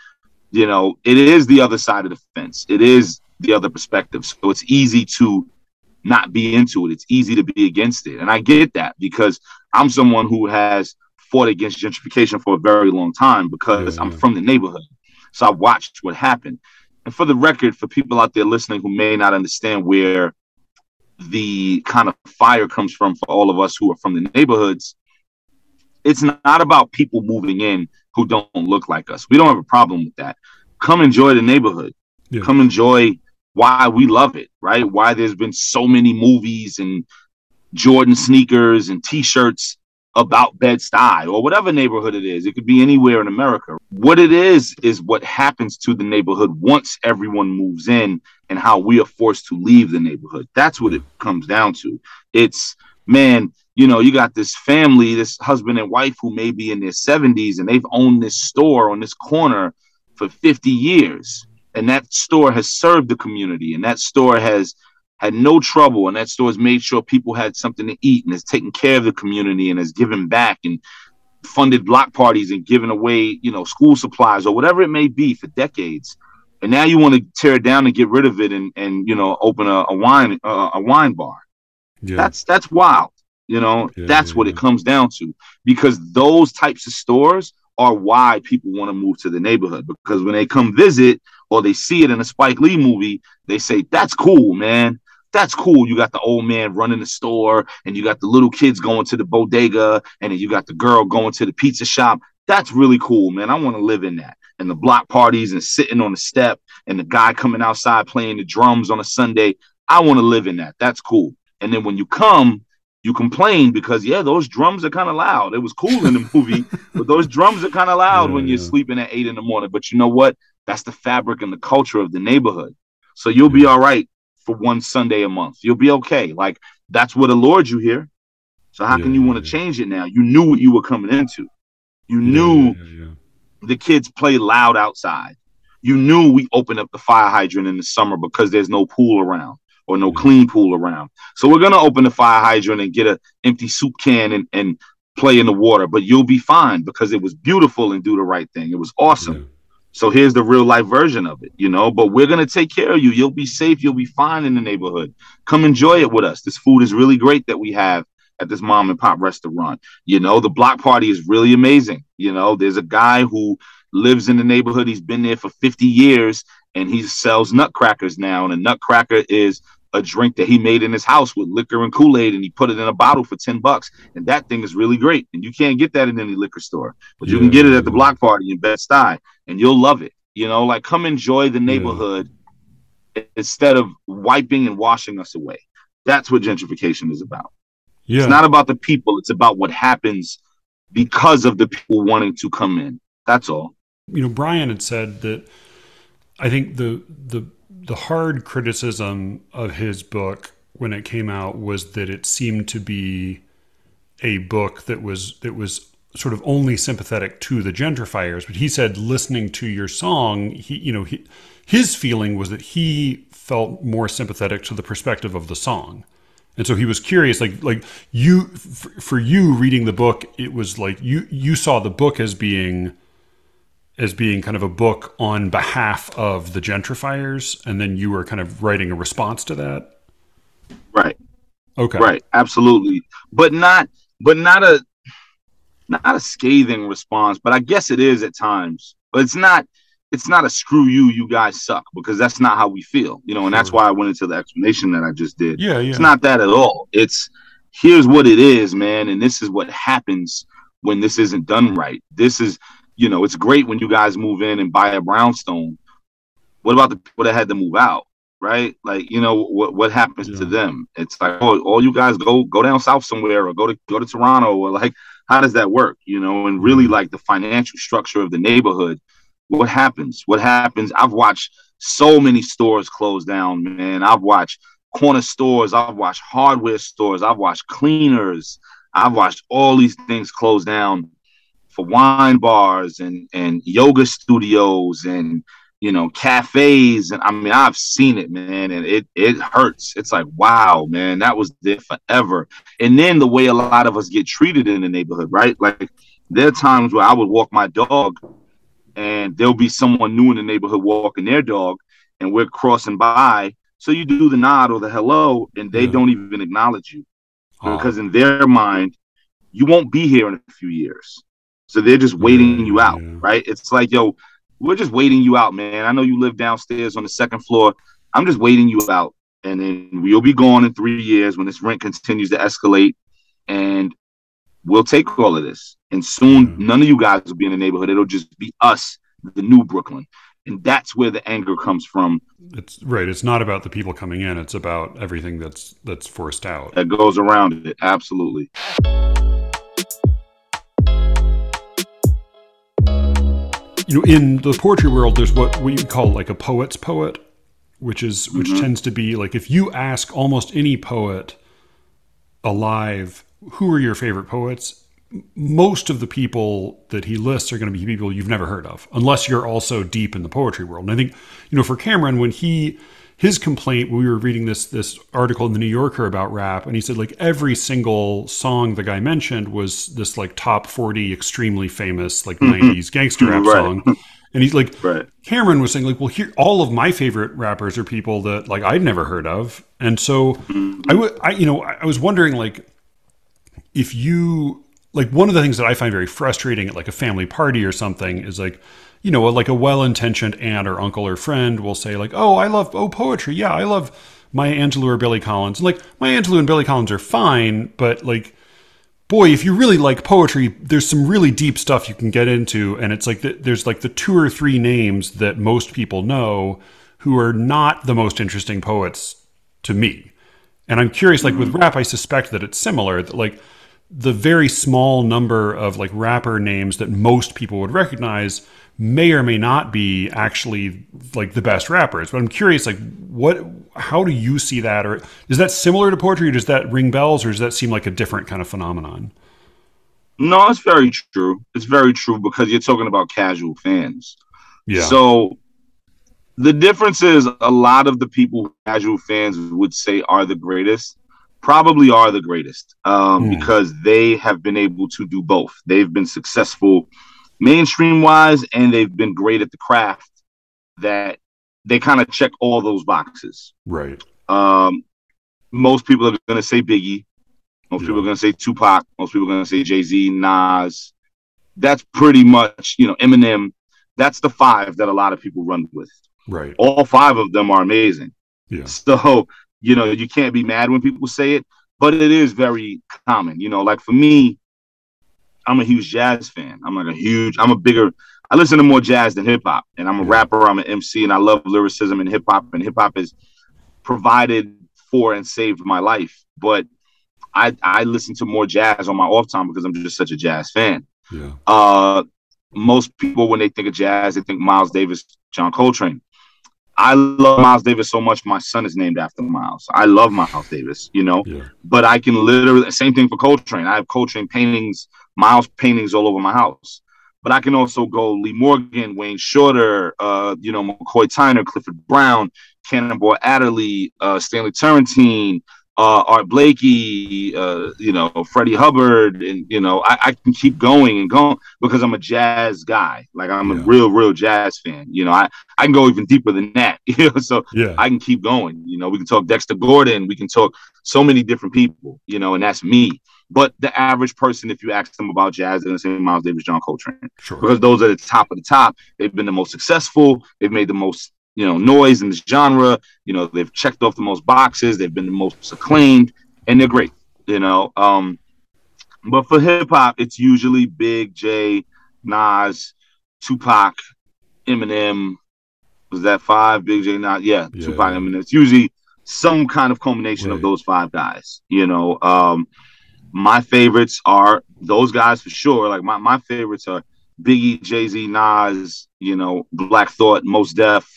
S2: you know, it is the other side of the fence. It is the other perspective. So it's easy to not be into it. It's easy to be against it. And I get that because I'm someone who has fought against gentrification for a very long time because yeah, yeah. I'm from the neighborhood. So I watched what happened. And for the record, for people out there listening who may not understand where the kind of fire comes from for all of us who are from the neighborhoods, it's not about people moving in who don't look like us. We don't have a problem with that. Come enjoy the neighborhood. Yeah. Come enjoy why we love it, right? Why there's been so many movies and Jordan sneakers and t-shirts about Bed-Stuy or whatever neighborhood it is. It could be anywhere in America. What it is is what happens to the neighborhood once everyone moves in and how we are forced to leave the neighborhood. That's what it comes down to. It's man, you know, you got this family, this husband and wife who may be in their 70s and they've owned this store on this corner for 50 years. And that store has served the community and that store has had no trouble, and that store has made sure people had something to eat and has taken care of the community and has given back and funded block parties and given away, you know, school supplies or whatever it may be for decades. And now you want to tear it down and get rid of it and and you know open a, a wine uh, a wine bar. Yeah. That's that's wild. You know, yeah, that's yeah, what it comes down to because those types of stores are why people want to move to the neighborhood because when they come visit or they see it in a Spike Lee movie, they say, That's cool, man that's cool. You got the old man running the store, and you got the little kids going to the bodega, and then you got the girl going to the pizza shop. That's really cool, man. I want to live in that. And the block parties and sitting on the step, and the guy coming outside playing the drums on a Sunday. I want to live in that. That's cool. And then when you come, you complain because yeah, those drums are kind of loud. It was cool in the movie, but those drums are kind of loud yeah, when you're yeah. sleeping at eight in the morning. But you know what? That's the fabric and the culture of the neighborhood. So you'll be all right for one Sunday a month. You'll be okay. Like that's what allured you here. So how yeah, can you want to yeah. change it now? You knew what you were coming into. You knew the kids play loud outside. You knew we open up the fire hydrant in the summer because there's no pool around or no clean pool around. So we're gonna open the fire hydrant and get an empty soup can and, and play in the water, but you'll be fine because it was beautiful and do the right thing. It was awesome. So here's the real life version of it, you know. But we're gonna take care of you. You'll be safe. You'll be fine in the neighborhood. Come enjoy it with us. This food is really great that we have at this mom and pop restaurant. You know, the block party is really amazing. You know, there's a guy who lives in the neighborhood. He's been there for 50 years and he sells nutcrackers now. And a nutcracker is a drink that he made in his house with liquor and Kool-Aid and he put it in a bottle for 10 bucks. And that thing is really great. And you can't get that in any liquor store, but yeah. you can get it at the block party in Bed-Stuy and you'll love it. You know, like come enjoy the neighborhood yeah. instead of wiping and washing us away. That's what gentrification is about. Yeah. It's not about the people, it's about what happens because of the people wanting to come in. That's all.
S1: You know, Brian had said that I think the the the hard criticism of his book when it came out was that it seemed to be a book that was that was sort of only sympathetic to the gentrifiers but he said listening to your song he you know he, his feeling was that he felt more sympathetic to the perspective of the song and so he was curious like like you for, for you reading the book it was like you you saw the book as being as being kind of a book on behalf of the gentrifiers, and then you were kind of writing a response to that.
S2: Right.
S1: Okay.
S2: Right. Absolutely. But not. But not a. Not a scathing response, but I guess it is at times. But it's not. It's not a screw you, you guys suck, because that's not how we feel, you know. And that's why I went into the explanation that I just did.
S1: Yeah, yeah.
S2: It's not that at all. It's here's what it is, man, and this is what happens when this isn't done right. This is, you know, it's great when you guys move in and buy a brownstone. What about the people that had to move out? Right? Like, you know, what what happens
S1: Yeah.
S2: to them? It's like, oh, all you guys go go down south somewhere or go to go to Toronto or like how does that work? You know, and really mm-hmm. like the financial structure of the neighborhood. What happens? What happens? I've watched so many stores close down, man. I've watched corner stores, I've watched hardware stores, I've watched cleaners, I've watched all these things close down for wine bars and and yoga studios and you know cafes and I mean I've seen it man and it it hurts. It's like wow man that was there forever. And then the way a lot of us get treated in the neighborhood, right? Like there are times where I would walk my dog and there'll be someone new in the neighborhood walking their dog and we're crossing by so you do the nod or the hello and they
S1: Yeah.
S2: don't even acknowledge you
S1: Oh,
S2: because in their mind you won't be here in a few years so they're just waiting
S1: Yeah,
S2: you out right it's like yo we're just waiting you out man. I know you live downstairs on the second floor. I'm just waiting you out. And then we'll be gone in three years when this rent continues to escalate. And we'll take all of this. And soon
S1: Yeah.
S2: none of you guys will be in the neighborhood. It'll just be us the new brooklyn. And that's where the anger comes from.
S1: It's right. It's not about the people coming in. It's about everything that's that's forced out.
S2: that goes around it. Absolutely
S1: you know, in the poetry world, there's what we call like a poet's poet, which is which
S2: Mhm.
S1: tends to be like if you ask almost any poet alive, who are your favorite poets? Most of the people that he lists are going to be people you've never heard of, unless you're also deep in the poetry world. And I think, you know, for Cameron, when he his complaint, we were reading this this article in the New Yorker about rap, and he said like every single song the guy mentioned was this like top forty extremely famous like mm-hmm. '90s gangster rap
S2: Right.
S1: song, and he's like
S2: right.
S1: Cameron was saying like, well, here all of my favorite rappers are people that like I'd never heard of, and so mm-hmm. I would, I you know, I I was wondering like if you like one of the things that I find very frustrating at like a family party or something is like you know like a well-intentioned aunt or uncle or friend will say like oh I love oh poetry yeah I love Maya Angelou or Billy Collins and like Maya Angelou and Billy Collins are fine but like boy if you really like poetry there's some really deep stuff you can get into and it's like the, there's like the two or three names that most people know who are not the most interesting poets to me and I'm curious, like with hmm. rap, I suspect that it's similar. That like the very small number of like rapper names that most people would recognize may or may not be actually like the best rappers. But I'm curious, like what, how do you see that, or is that similar to poetry? Or does that ring bells, or does that seem like a different kind of phenomenon?
S2: no it's very true it's very true because you're talking about casual fans
S1: Yeah.
S2: So the difference is a lot of the people casual fans would say are the greatest probably are the greatest um,
S1: Hmm.
S2: because they have been able to do both. They've been successful mainstream wise and they've been great at the craft that they kind of check all those boxes.
S1: right.
S2: Um, most people are going to say Biggie. Most
S1: Yeah.
S2: people are going to say Tupac. Most people are going to say Jay Z, Nas. That's pretty much, you know, Eminem. That's the five that a lot of people run with.
S1: Right.
S2: All five of them are amazing.
S1: Yeah.
S2: So, you know, you can't be mad when people say it, but it is very common. You know, like for me, I'm a huge jazz fan. I'm like a huge, I'm a bigger, I listen to more jazz than hip hop. And I'm a rapper, I'm an MC, and I love lyricism and hip hop. And hip hop is provided for and saved my life. But I I listen to more jazz on my off time because I'm just such a jazz fan.
S1: Yeah.
S2: Uh, most people when they think of jazz, they think Miles Davis, John Coltrane. I love Miles Davis so much. My son is named after Miles. I love Miles Davis, you know.
S1: Yeah.
S2: But I can literally same thing for Coltrane. I have Coltrane paintings, Miles paintings all over my house. But I can also go Lee Morgan, Wayne Shorter, uh, you know, McCoy Tyner, Clifford Brown, Cannonball Adderley, uh, Stanley Turrentine, uh, Art Blakey, uh, you know, Freddie Hubbard, and you know, I, I, can keep going and going because I'm a jazz guy. Like I'm yeah. a real, real jazz fan. You know, I, I can go even deeper than that. You know, so yeah. I can keep going. You know, we can talk Dexter Gordon, we can talk so many different people. You know, and that's me. But the average person, if you ask them about jazz, they're going to say Miles Davis, John Coltrane, sure. because those are the top of the top. They've been the most successful. They've made the most you know noise in this genre. You know they've checked off the most boxes. They've been the most acclaimed, and they're great. You know, um, but for hip hop, it's usually Big J, Nas, Tupac, Eminem. Was that five? Big J, Nas, yeah, yeah Tupac. Eminem. It's usually some kind of culmination right. of those five guys. You know, um, my favorites are those guys for sure. Like my my favorites are Biggie, Jay Z, Nas, you know, Black Thought, Mos Def,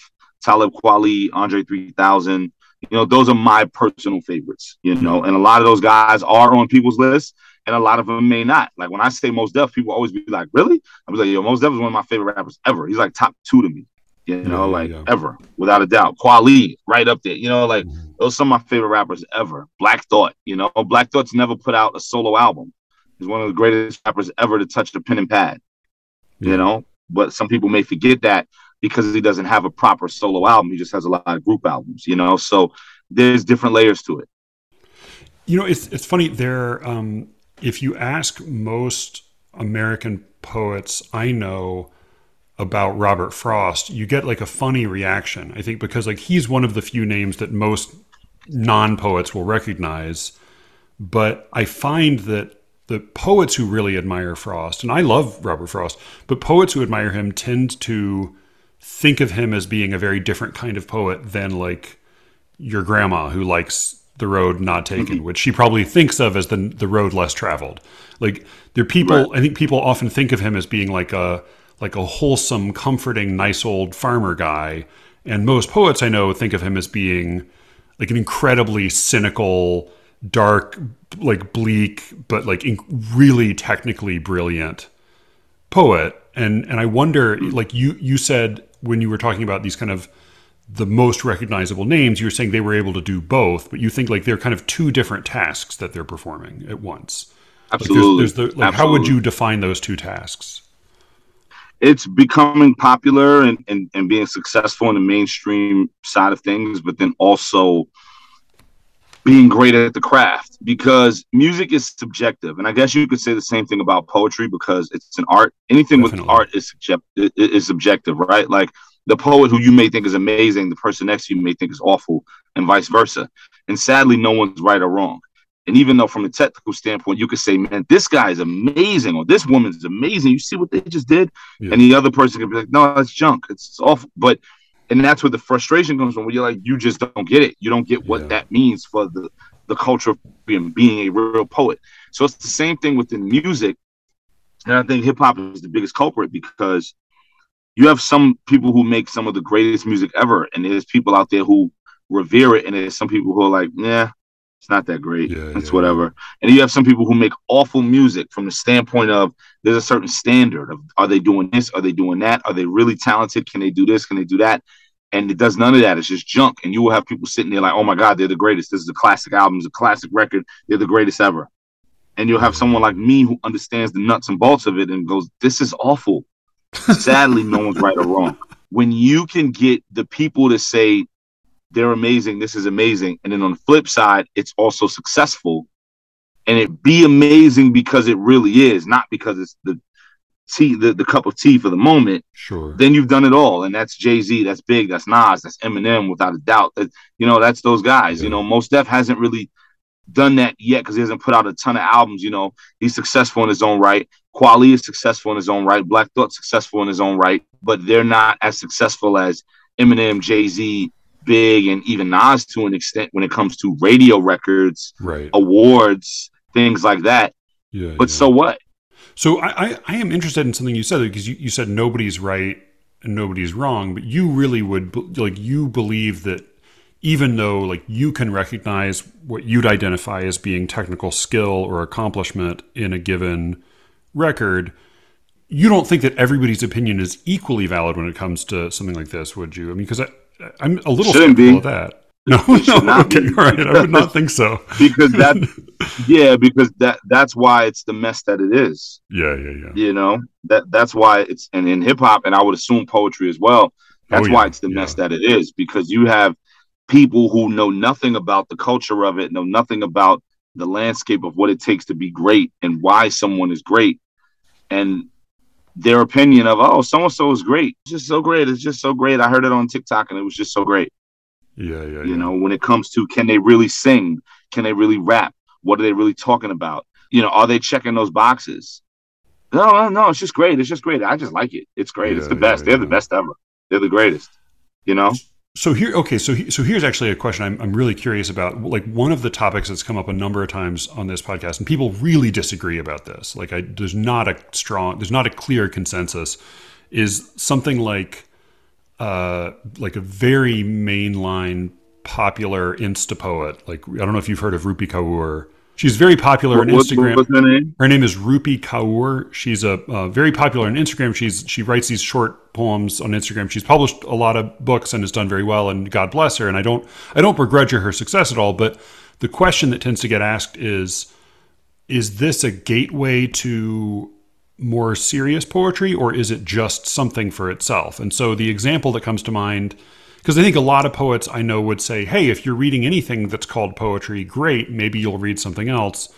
S2: Talib Kweli, Andre 3000. You know, those are my personal favorites, you know, mm-hmm. and a lot of those guys are on people's lists and a lot of them may not. Like when I say Mos Def, people always be like, really? I was like, yo, Mos Def is one of my favorite rappers ever. He's like top two to me, you know, yeah, like yeah. ever, without a doubt. Kweli, right up there, you know, like mm-hmm. those are some of my favorite rappers ever. Black Thought, you know, Black Thought's never put out a solo album. He's one of the greatest rappers ever to touch the pen and pad, yeah. you know, but some people may forget that because he doesn't have a proper solo album. He just has a lot of group albums, you know. So there's different layers to it.
S1: You know, it's it's funny. There, um, if you ask most American poets I know about Robert Frost, you get like a funny reaction. I think because like he's one of the few names that most non poets will recognize. But I find that the poets who really admire Frost, and I love Robert Frost, but poets who admire him tend to think of him as being a very different kind of poet than like your grandma who likes the road not taken, mm-hmm. which she probably thinks of as the the road less traveled. Like there people right. I think people often think of him as being like a like a wholesome, comforting, nice old farmer guy. And most poets I know think of him as being like an incredibly cynical, dark, like bleak, but like really technically brilliant poet. And and I wonder, like you you said when you were talking about these kind of the most recognizable names, you were saying they were able to do both, but you think like they're kind of two different tasks that they're performing at once.
S2: Absolutely.
S1: Like there's, there's the, like, Absolutely. How would you define those two tasks?
S2: It's becoming popular and, and, and being successful in the mainstream side of things, but then also being great at the craft because music is subjective. And I guess you could say the same thing about poetry because it's an art. Anything Definitely. with art is subjective, is subjective, right? Like the poet who you may think is amazing, the person next to you may think is awful, and vice versa. And sadly, no one's right or wrong. And even though from a technical standpoint, you could say, man, this guy is amazing, or this woman is amazing. You see what they just did? Yeah. And the other person could be like, no, that's junk. It's, awful. But and that's where the frustration comes from. Where you're like, you just don't get it. You don't get what yeah. that means for the the culture of being, being a real poet. So it's the same thing within music, and I think hip hop is the biggest culprit because you have some people who make some of the greatest music ever, and there's people out there who revere it, and there's some people who are like, yeah, it's not that great. Yeah, it's yeah, whatever. Yeah. And you have some people who make awful music from the standpoint of there's a certain standard of are they doing this? Are they doing that? Are they really talented? Can they do this? Can they do that? And it does none of that. It's just junk. And you will have people sitting there like, oh my God, they're the greatest. This is a classic album, it's a classic record. They're the greatest ever. And you'll have someone like me who understands the nuts and bolts of it and goes, this is awful. Sadly, no one's right or wrong. When you can get the people to say they're amazing. This is amazing. And then on the flip side, it's also successful. And it be amazing because it really is, not because it's the tea, the, the cup of tea for the moment.
S1: Sure.
S2: Then you've done it all. And that's Jay Z, that's Big, that's Nas, that's Eminem, without a doubt. That, you know, that's those guys. Yeah. You know, Mos Def hasn't really done that yet because he hasn't put out a ton of albums. You know, he's successful in his own right. Kweli is successful in his own right. Black Thought successful in his own right, but they're not as successful as Eminem, Jay Z, big and even Nas to an extent when it comes to radio records,
S1: right.
S2: awards, things like that. Yeah. But yeah. so what?
S1: So I, I, I, am interested in something you said because you, you said nobody's right and nobody's wrong, but you really would like you believe that even though like you can recognize what you'd identify as being technical skill or accomplishment in a given record, you don't think that everybody's opinion is equally valid when it comes to something like this, would you? I mean, because I, I'm a little Shouldn't skeptical be. of that. No, no, okay, all right. I would not think so.
S2: because that, yeah, because that that's why it's the mess that it is.
S1: Yeah, yeah, yeah.
S2: You know that that's why it's and in hip hop, and I would assume poetry as well. That's
S1: Oh,
S2: why it's the
S1: yeah.
S2: mess that it is because you have people who know nothing about the culture of it, know nothing about the landscape of what it takes to be great and why someone is great, and their opinion of oh, so and so is great, it's just so great, it's just so great. I heard it on TikTok and it was just so great.
S1: Yeah, yeah,
S2: You
S1: yeah.
S2: know, when it comes to can they really sing? Can they really rap? What are they really talking about? You know, are they checking those boxes? No, no, no. It's just great. It's just great. I just like it. It's great. it's
S1: Yeah,
S2: the best.
S1: yeah,
S2: They're the best ever. They're the greatest. You know?
S1: So here, okay, so he, so here's actually a question I'm I'm really curious about. Like one of the topics that's come up a number of times on this podcast, and people really disagree about this. Like, I there's not a strong, there's not a clear consensus. Is something like, uh, like a very mainline popular Insta poet. Like I don't know if you've heard of Rupi Kaur. She's very popular
S2: What,
S1: on
S2: what,
S1: Instagram.
S2: what's her name?
S1: Her name is Rupi Kaur. She's a uh, very popular on Instagram. She's she writes these short poems on Instagram. She's published a lot of books and has done very well. And God bless her. And I don't I don't begrudge her her success at all. But the question that tends to get asked is, is this a gateway to more serious poetry, or is it just something for itself? And so the example that comes to mind. Because I think a lot of poets I know would say, hey, if you're reading anything that's called poetry, great, maybe you'll read something else.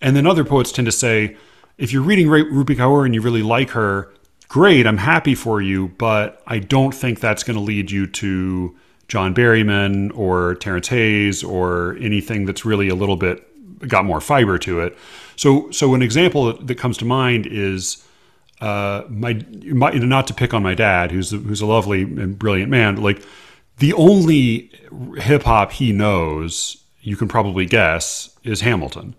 S1: And then other poets tend to say, if you're reading Rupi Kaur and you really like her, great, I'm happy for you, but I don't think that's going to lead you to John Berryman or Terrence Hayes or anything that's really a little bit got more fiber to it. So, so an example that comes to mind is uh, my, my not to pick on my dad, who's who's a lovely and brilliant man. Like the only hip hop he knows, you can probably guess, is Hamilton.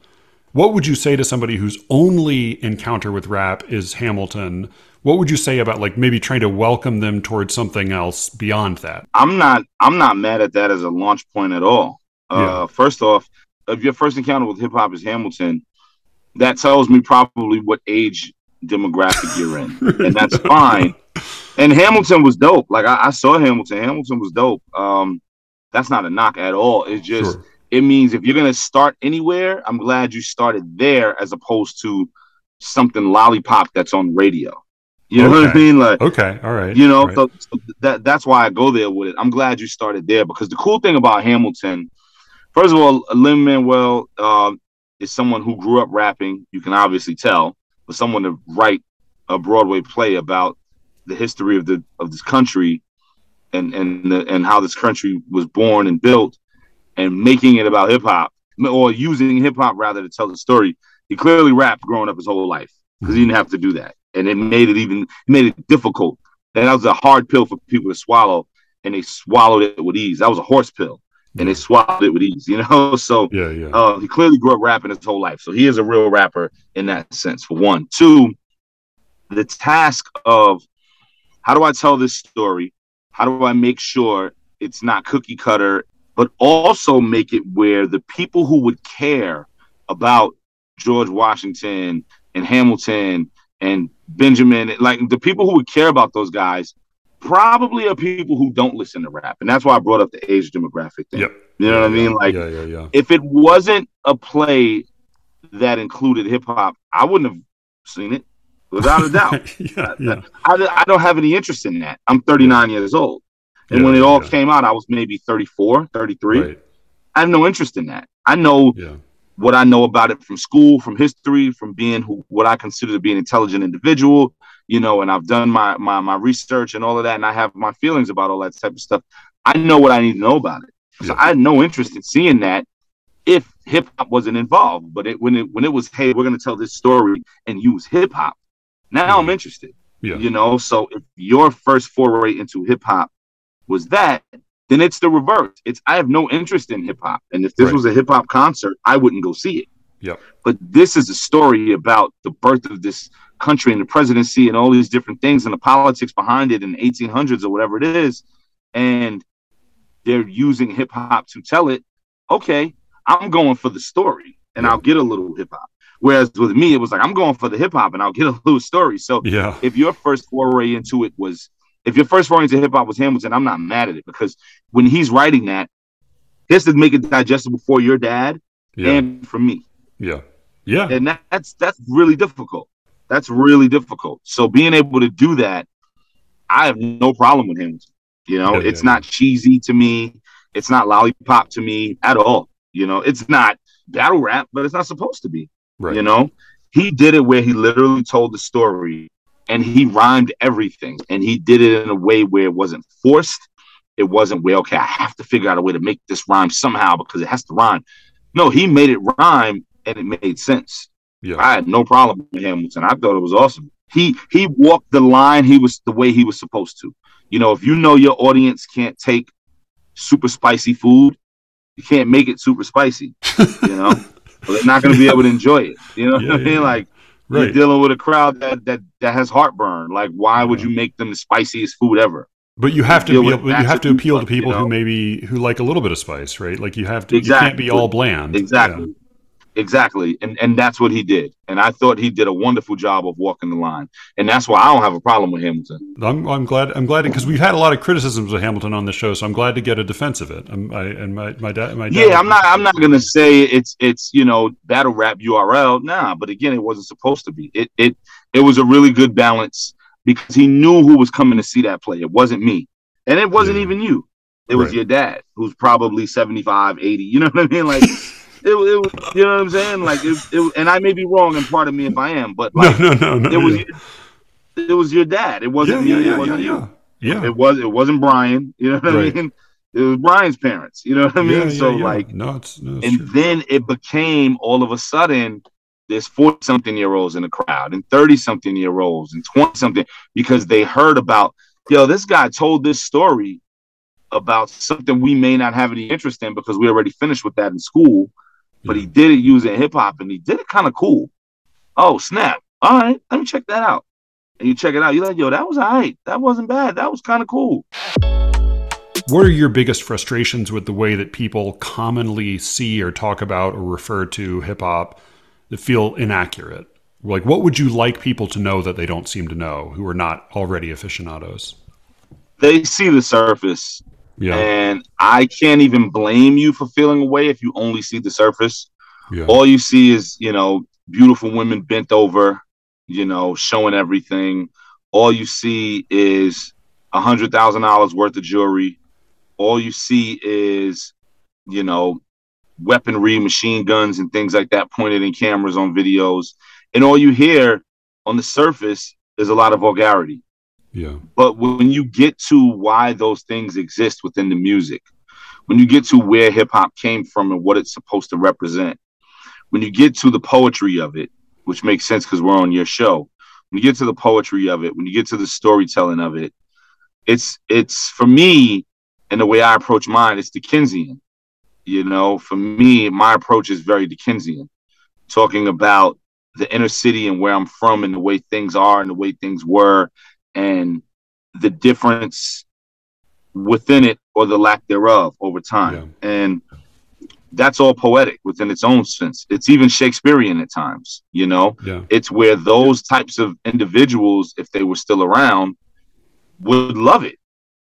S1: What would you say to somebody whose only encounter with rap is Hamilton? What would you say about like maybe trying to welcome them towards something else beyond that?
S2: I'm not I'm not mad at that as a launch point at all. Uh first off, if your first encounter with hip hop is Hamilton, that tells me probably what age demographic you're in. and that's fine. And Hamilton was dope. Like I, I saw Hamilton. Hamilton was dope. Um, that's not a knock at all. It's just
S1: Sure.
S2: it means if you're gonna start anywhere, I'm glad you started there as opposed to something lollipop that's on radio. You know what I
S1: Okay.
S2: mean? Like
S1: Okay. All right.
S2: you know,
S1: right.
S2: so, so that that's why I go there with it. I'm glad you started there because the cool thing about Hamilton, first of all, Lin Manuel um, is someone who grew up rapping. You can obviously tell, but someone to write a Broadway play about the history of the of this country and and the, and how this country was born and built, and making it about hip hop or using hip hop rather to tell the story. He clearly rapped growing up his whole life because he didn't have to do that, and it made it even made it difficult. And that was a hard pill for people to swallow, and they swallowed it with ease. That was a horse pill, and they swallowed it with ease. You know, so
S1: yeah. Yeah.
S2: uh, he clearly grew up rapping his whole life, so he is a real rapper in that sense. For one, two, the task of how do I tell this story? How do I make sure it's not cookie cutter, but also make it where the people who would care about George Washington and Hamilton and Benjamin, like the people who would care about those guys, probably are people who don't listen to rap, and that's why I brought up the age demographic thing.
S1: Yep.
S2: You know what I mean? Like
S1: yeah. Yeah. Yeah.
S2: if it wasn't a play that included hip hop, I wouldn't have seen it without a doubt.
S1: yeah. Uh, yeah.
S2: I, I don't have any interest in that. I'm 39 years old. And when it all came out, I was maybe 34, 33.
S1: Right.
S2: I have no interest in that. I know what I know about it from school, from history, from being who what I consider to be an intelligent individual, you know, and I've done my my my research and all of that, and I have my feelings about all that type of stuff. I know what I need to know about it. So I had no interest in seeing that if hip hop wasn't involved. But it, when it when it was, hey, we're gonna tell this story and use hip hop, now I'm interested.
S1: Yeah.
S2: You know, so if your first foray into hip hop was that, then it's the reverse. It's I have no interest in hip hop, and if this
S1: Right.
S2: was a hip hop concert, I wouldn't go see it.
S1: Yep.
S2: But this is a story about the birth of this country and the presidency and all these different things and the politics behind it in the 1800s or whatever it is, and they're using hip hop to tell it. Okay, I'm going for the story, and
S1: Yeah.
S2: I'll get a little hip hop. Whereas with me, it was like I'm going for the hip hop, and I'll get a little story. So
S1: Yeah.
S2: if your first foray into it was if your first foray into hip hop was Hamilton, I'm not mad at it because when he's writing that, has to make it digestible for your dad
S1: Yeah.
S2: and for me.
S1: Yeah. Yeah.
S2: And that, that's that's really difficult. That's really difficult. So being able to do that, I have no problem with him. You know,
S1: Yeah,
S2: it's
S1: yeah,
S2: not cheesy to me. It's not lollipop to me at all. You know, it's not battle rap, but it's not supposed to be.
S1: Right.
S2: You know, he did it where he literally told the story and he rhymed everything and he did it in a way where it wasn't forced. It wasn't where, okay, I have to figure out a way to make this rhyme somehow because it has to rhyme. No, he made it rhyme and it made sense.
S1: Yeah.
S2: I had no problem with Hamilton. I thought it was awesome. He he walked the line he was the way he was supposed to. You know, if you know your audience can't take super spicy food, you can't make it super spicy. You know, Well, they're not going to be able to enjoy it. You know
S1: Yeah,
S2: what I mean?
S1: yeah.
S2: Like you're
S1: right.
S2: dealing with a crowd that that that has heartburn. Like, why would you make them the spiciest food ever?
S1: But you have to able, you have to appeal to
S2: like, you
S1: people who maybe who like a little bit of spice, right? Like you have to you can't be all bland.
S2: Exactly. Exactly. And and that's what he did. And I thought he did a wonderful job of walking the line. And that's why I don't have a problem with Hamilton.
S1: I'm, I'm glad I'm glad because we've had a lot of criticisms of Hamilton on the show, so I'm glad to get a defense of it. I'm, I, and my my dad my dad
S2: Yeah, I'm not I'm not gonna say it's it's you know battle rap URL. Nah, but again, it wasn't supposed to be. It it it was a really good balance because he knew who was coming to see that play. It wasn't me. And it wasn't
S1: Yeah.
S2: even you. It was
S1: Right.
S2: your dad, who's probably 75, 80. You know what I mean? Like it, it was you know what I'm saying? Like it, it and I may be wrong and pardon me if I am, but like
S1: no, no, no.
S2: it was
S1: yeah.
S2: it was your dad. It wasn't
S1: yeah,
S2: me.
S1: yeah,
S2: it
S1: yeah,
S2: wasn't you.
S1: yeah. Yeah.
S2: It was it wasn't Brian. You know what
S1: Right.
S2: I mean? It was Brian's parents. You know what I mean?
S1: Yeah, yeah,
S2: so
S1: yeah.
S2: like
S1: no, it's, no, it's
S2: and
S1: true.
S2: then it became all of a sudden there's 40 something year olds in the crowd and 30 something year olds and 20 something because they heard about yo this guy told this story about something we may not have any interest in because we already finished with that in school but he did it using hip hop and he did it kind of cool. Oh snap. All right let me check that out. And you check it out you're like yo that was all right that wasn't bad. That was kind of cool.
S1: What are your biggest frustrations with the way that people commonly see or talk about or refer to hip hop that feel inaccurate? Like, what would you like people to know that they don't seem to know who are not already aficionados?
S2: they see the surface
S1: Yeah.
S2: And I can't even blame you for feeling away if you only see the surface.
S1: Yeah.
S2: All you see is, you know, beautiful women bent over, you know, showing everything. All you see is a hundred thousand dollars worth of jewelry. All you see is, you know, weaponry, machine guns, and things like that pointed in cameras on videos. And all you hear on the surface is a lot of vulgarity.
S1: Yeah.
S2: But when you get to why those things exist within the music, when you get to where hip hop came from and what it's supposed to represent, when you get to the poetry of it, which makes sense because we're on your show, when you get to the poetry of it, when you get to the storytelling of it, it's it's for me and the way I approach mine, it's Dickensian. You know, for me, my approach is very Dickensian, talking about the inner city and where I'm from and the way things are and the way things were and the difference within it or the lack thereof over time. And that's all poetic within its own sense. It's even Shakespearean at times, you know?
S1: Yeah.
S2: It's where those types of individuals, if they were still around, would love it.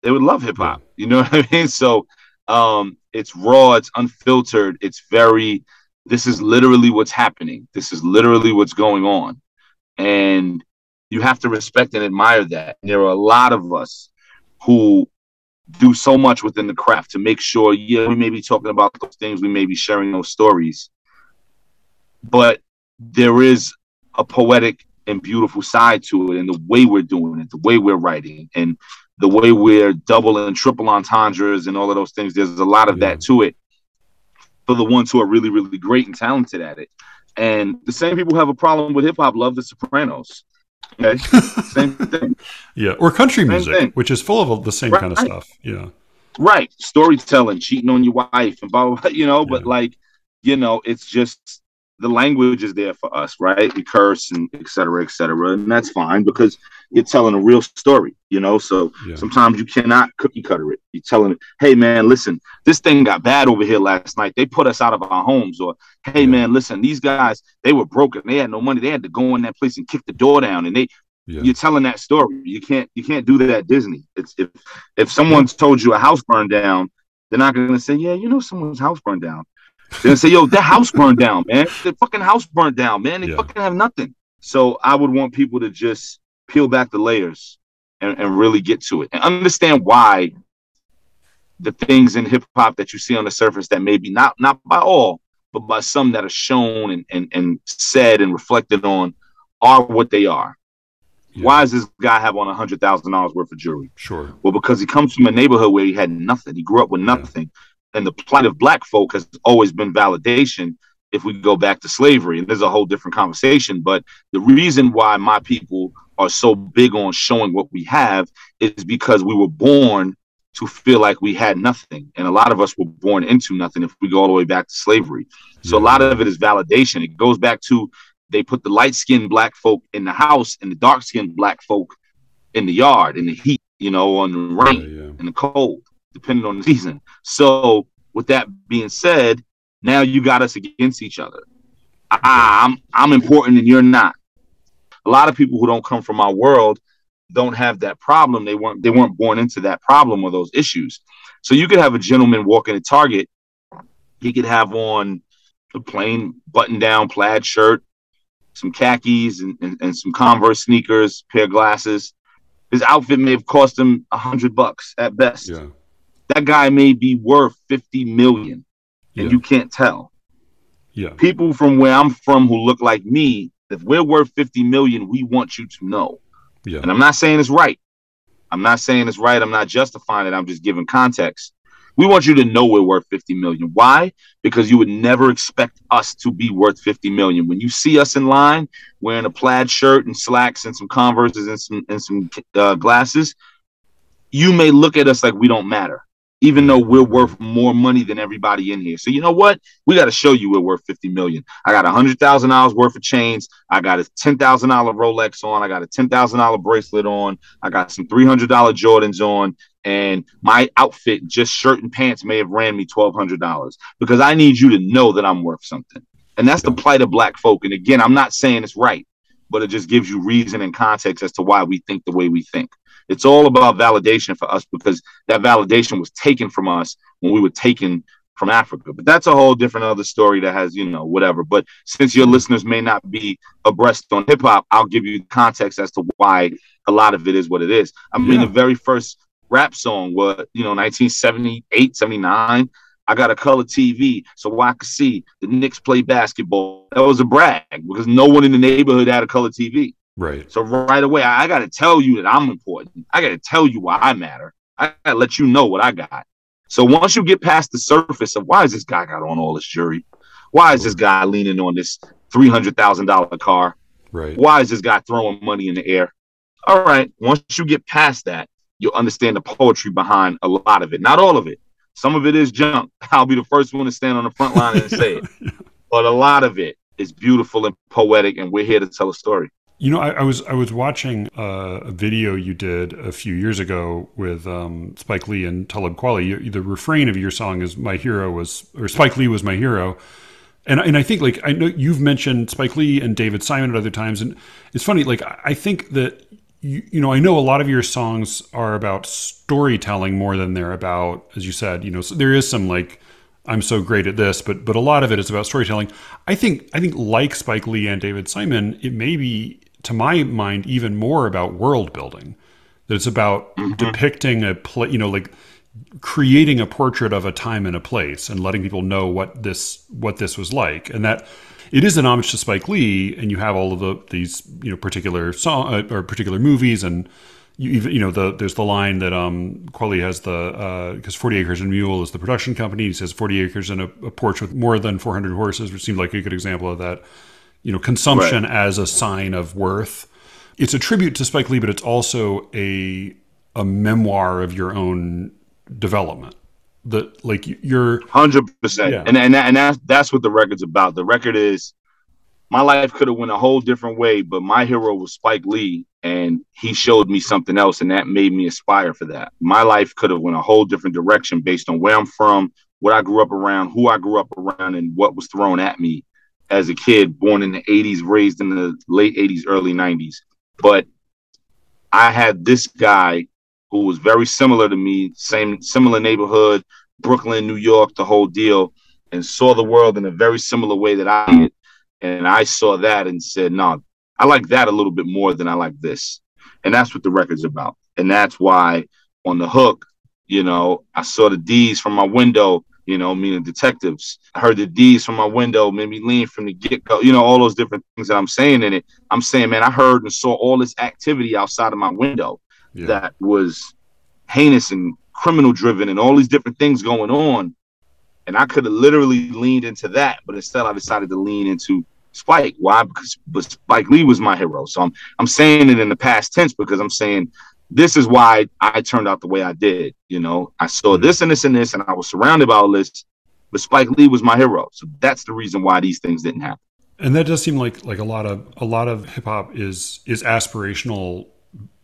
S2: They would love hip hop. You know what I mean? So um it's raw, it's unfiltered, it's very this is literally what's happening. This is literally what's going on. And you have to respect and admire that. And There are a lot of us who do so much within the craft to make sure, yeah, we may be talking about those things, we may be sharing those stories, but there is a poetic and beautiful side to it, and the way we're doing it, the way we're writing, and the way we're double and triple entendres and all of those things. There's a lot of
S1: Yeah.
S2: that to it for the ones who are really, really great and talented at it. And the same people who have a problem with hip hop love The Sopranos. Okay, same thing.
S1: Yeah. Or country
S2: Same
S1: music,
S2: thing.
S1: which is full of the same kind of stuff. Yeah.
S2: right storytelling cheating on your wife and blah blah, blah you know but like you know it's just the language is there for us right we curse and et cetera et cetera and that's fine because you're telling a real story you know so
S1: Yeah.
S2: sometimes you cannot cookie cutter it you're telling it hey man listen this thing got bad over here last night they put us out of our homes or hey
S1: Yeah.
S2: man listen these guys they were broken they had no money they had to go in that place and kick the door down and they
S1: Yeah.
S2: you're telling that story. You can't you can't do that at Disney. It's if if someone's told you a house burned down They're not gonna say, yeah, you know, someone's house burned down. They're gonna say, yo, their house burned down, man. The fucking house burned down, man. They yeah. fucking have nothing. So I would want people to just peel back the layers and, and really get to it and understand why the things in hip hop that you see on the surface that maybe not not by all, but by some that are shown and, and, and said and reflected on are what they are. Yeah. Why does this guy have on a hundred thousand dollars worth of jewelry?
S1: Sure.
S2: Well, because he comes from a neighborhood where he had nothing. He grew up with nothing. Yeah. And the plight of black folk has always been validation if we go back to slavery. And there's a whole different conversation. But the reason why my people are so big on showing what we have is because we were born to feel like we had nothing. And a lot of us were born into nothing if we go all the way back to slavery. So a lot of it is validation. It goes back to they put the light skinned black folk in the house and the dark skinned black folk in the yard, in the heat, you know, on the rain, yeah, yeah. and the cold, depending on the season. So with that being said, now you got us against each other. I, I'm I'm important and you're not. A lot of people who don't come from our world don't have that problem. They weren't they weren't born into that problem or those issues. So you could have a gentleman walking at Target. He could have on a plain button down plaid shirt, some khakis and, and, and some Converse sneakers, pair of glasses. His outfit may have cost him a hundred bucks at best. Yeah. That guy may be worth 50 million and yeah. you can't tell.
S1: Yeah.
S2: People from where I'm from who look like me, if we're worth 50 million, we want you to know.
S1: Yeah.
S2: And I'm not saying it's right. I'm not saying it's right. I'm not justifying it. I'm just giving context. We want you to know we're worth 50 million. Why? Because you would never expect us to be worth 50 million. When you see us in line wearing a plaid shirt and slacks and some Converses and some and some uh, glasses, you may look at us like we don't matter even though we're worth more money than everybody in here. So you know what? We got to show you we're worth 50 million. I got a hundred thousand dollars worth of chains. I got a ten thousand dollar Rolex on. I got a ten thousand dollar bracelet on. I got some three hundred dollar Jordans on. And my outfit, just shirt and pants, may have ran me twelve hundred dollars because I need you to know that I'm worth something. And that's the plight of black folk. And again, I'm not saying it's right, but it just gives you reason and context as to why we think the way we think. It's all about validation for us because that validation was taken from us when we were taken from Africa. But that's a whole different other story that has, you know, whatever. But since your listeners may not be abreast on hip hop, I'll give you context as to why a lot of it is what it is. I mean, yeah. the very first rap song was, you know, 1978, 79. I got a color TV so I could see the Knicks play basketball. That was a brag because no one in the neighborhood had a color TV.
S1: Right.
S2: So right away, I, I got to tell you that I'm important. I got to tell you why I matter. I got to let you know what I got. So once you get past the surface of why is this guy got on all this jewelry? Why is this guy leaning on this three hundred thousand dollar car?
S1: Right.
S2: Why is this guy throwing money in the air? All right. Once you get past that, you'll understand the poetry behind a lot of it. Not all of it. Some of it is junk. I'll be the first one to stand on the front line and say it. But a lot of it is beautiful and poetic, and we're here to tell a story.
S1: You know, I, I, was I was watching uh, a video you did a few years ago with um, Spike Lee and Talib Kweli. You, the refrain of your song is "My hero was," or Spike Lee was my hero, and and I think like I know you've mentioned Spike Lee and David Simon at other times, and it's funny. Like I think that you, you know I know a lot of your songs are about storytelling more than they're about, as you said. You know, so there is some like I'm so great at this, but but a lot of it is about storytelling. I think I think like Spike Lee and David Simon, it may be to my mind, even more about world building. That it's about mm-hmm. depicting a play, you know, like creating a portrait of a time and a place, and letting people know what this what this was like, and that it is an homage to Spike Lee, and you have all of the these you know particular song uh, or particular movies, and you even you know the there's the line that um Kweli has the because uh, Forty Acres and Mule is the production company. He says Forty Acres and a, a porch with more than 400 horses, which seemed like a good example of that you know, consumption right. as a sign of worth. It's a tribute to Spike Lee, but it's also a a memoir of your own development. That like you're
S2: hundred yeah. percent, and and and that's that's what the record's about. The record is my life could have went a whole different way, but my hero was Spike Lee, and he showed me something else, and that made me aspire for that. My life could have went a whole different direction based on where I'm from, what I grew up around, who I grew up around, and what was thrown at me as a kid, born in the 80s, raised in the late 80s, early 90s. But I had this guy who was very similar to me, same similar neighborhood, Brooklyn, New York, the whole deal, and saw the world in a very similar way that I did. And I saw that and said, no, I like that a little bit more than I like this. And that's what the record's about. And that's why on the hook, you know, I saw the D's from my window, you know, meaning the detectives. I heard the D's from my window, made me lean from the get go, you know, all those different things that I'm saying in it. I'm saying, man, I heard and saw all this activity outside of my window yeah. that was heinous and criminal driven and all these different things going on. And I could have literally leaned into that, but instead I decided to lean into Spike. Why? Because Spike Lee was my hero. So I'm I'm saying it in the past tense because I'm saying this is why I turned out the way I did. You know, I saw mm-hmm. this and this and this, and I was surrounded by all this, but Spike Lee was my hero. So that's the reason why these things didn't happen.
S1: And that does seem like like a lot of a lot of hip hop is is aspirational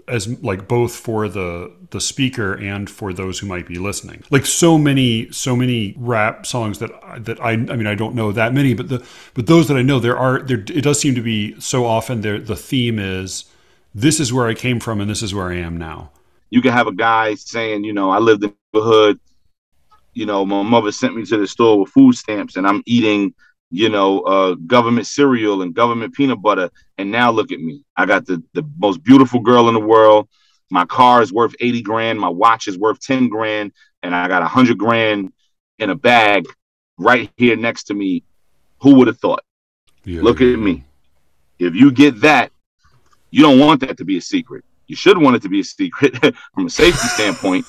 S1: as like both for the the speaker and for those who might be listening. Like so many so many rap songs that that I I mean I don't know that many, but the but those that I know there are there it does seem to be so often there the theme is this is where I came from and this is where I am now.
S2: You can have a guy saying, you know, I lived in the hood, you know, my mother sent me to the store with food stamps and I'm eating you know, uh, government cereal and government peanut butter. And now look at me. I got the, the most beautiful girl in the world. My car is worth 80 grand. My watch is worth 10 grand. And I got a hundred grand in a bag right here next to me. Who would have thought? Yeah, look yeah. at me. If you get that, you don't want that to be a secret. You should want it to be a secret from a safety standpoint.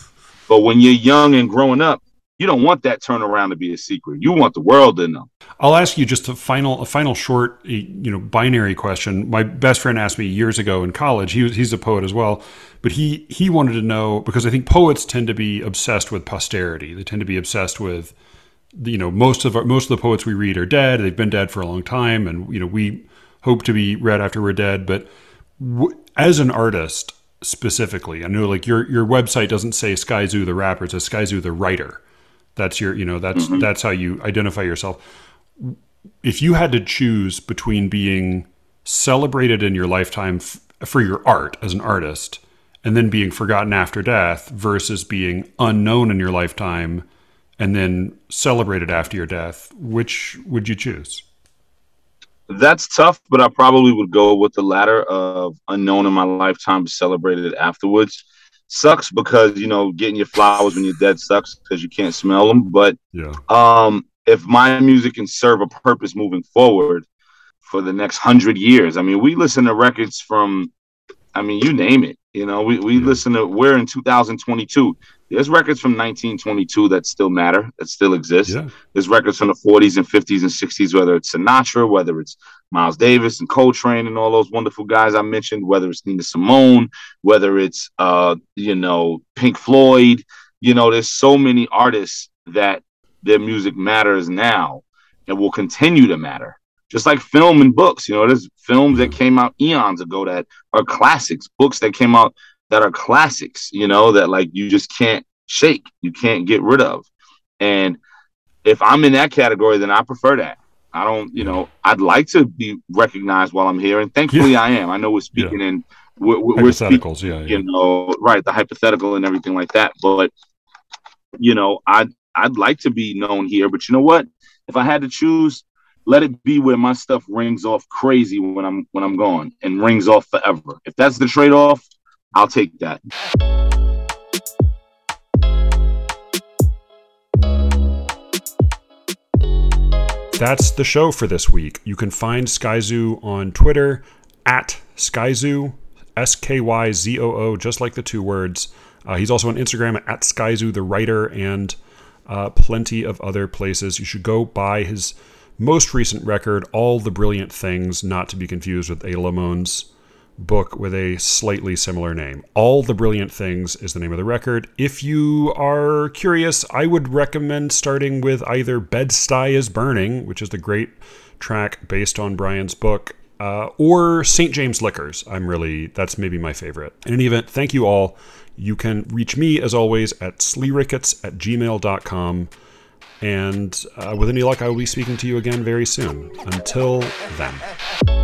S2: But when you're young and growing up, you don't want that turnaround to be a secret. You want the world to know.
S1: I'll ask you just a final, a final short, eh, you know, binary question. My best friend asked me years ago in college. He was, he's a poet as well, but he he wanted to know because I think poets tend to be obsessed with posterity. They tend to be obsessed with, you know, most of our, most of the poets we read are dead. They've been dead for a long time, and you know, we hope to be read after we're dead. But as an artist specifically, I know like your your website doesn't say Skyzoo the rapper; it says Skyzoo the writer that's your, you know, that's mm-hmm. that's how you identify yourself. If you had to choose between being celebrated in your lifetime f- for your art as an artist and then being forgotten after death versus being unknown in your lifetime and then celebrated after your death, which would you choose?
S2: That's tough, but I probably would go with the latter of unknown in my lifetime, celebrated afterwards sucks because you know getting your flowers when you're dead sucks because you can't smell them. But
S1: yeah,
S2: um, if my music can serve a purpose moving forward for the next hundred years, I mean, we listen to records from, I mean, you name it. You know, we, we listen to we're in 2022. There's records from 1922 that still matter, that still exist. Yeah. There's records from the 40s and 50s and 60s, whether it's Sinatra, whether it's Miles Davis and Coltrane and all those wonderful guys I mentioned, whether it's Nina Simone, whether it's uh, you know, Pink Floyd. You know, there's so many artists that their music matters now and will continue to matter. Just like film and books, you know, there's films that came out eons ago that are classics, books that came out that are classics, you know, that like you just can't shake, you can't get rid of. And if I'm in that category, then I prefer that. I don't, you know, I'd like to be recognized while I'm here, and thankfully yeah. I am. I know we're speaking yeah. in we're, we're
S1: hypotheticals, speaking,
S2: yeah, yeah, you know, right, the hypothetical and everything like that. But you know, I'd I'd like to be known here, but you know what? If I had to choose, let it be where my stuff rings off crazy when I'm when I'm gone and rings off forever. If that's the trade off, I'll take that.
S1: That's the show for this week. You can find Skyzoo on Twitter at Skyzoo, S K Y Z O O, just like the two words. Uh, he's also on Instagram at Skyzoo the writer and uh, plenty of other places. You should go buy his most recent record, All the Brilliant Things, not to be confused with A. Lamone's book with a slightly similar name. All the Brilliant Things is the name of the record. If you are curious, I would recommend starting with either Bed-Stuy is Burning, which is the great track based on Brian's book, uh, or St. James Liquors. I'm really, that's maybe my favorite. In any event, thank you all. You can reach me, as always, at sleerickets at gmail.com. And uh, with any luck, I will be speaking to you again very soon. Until then.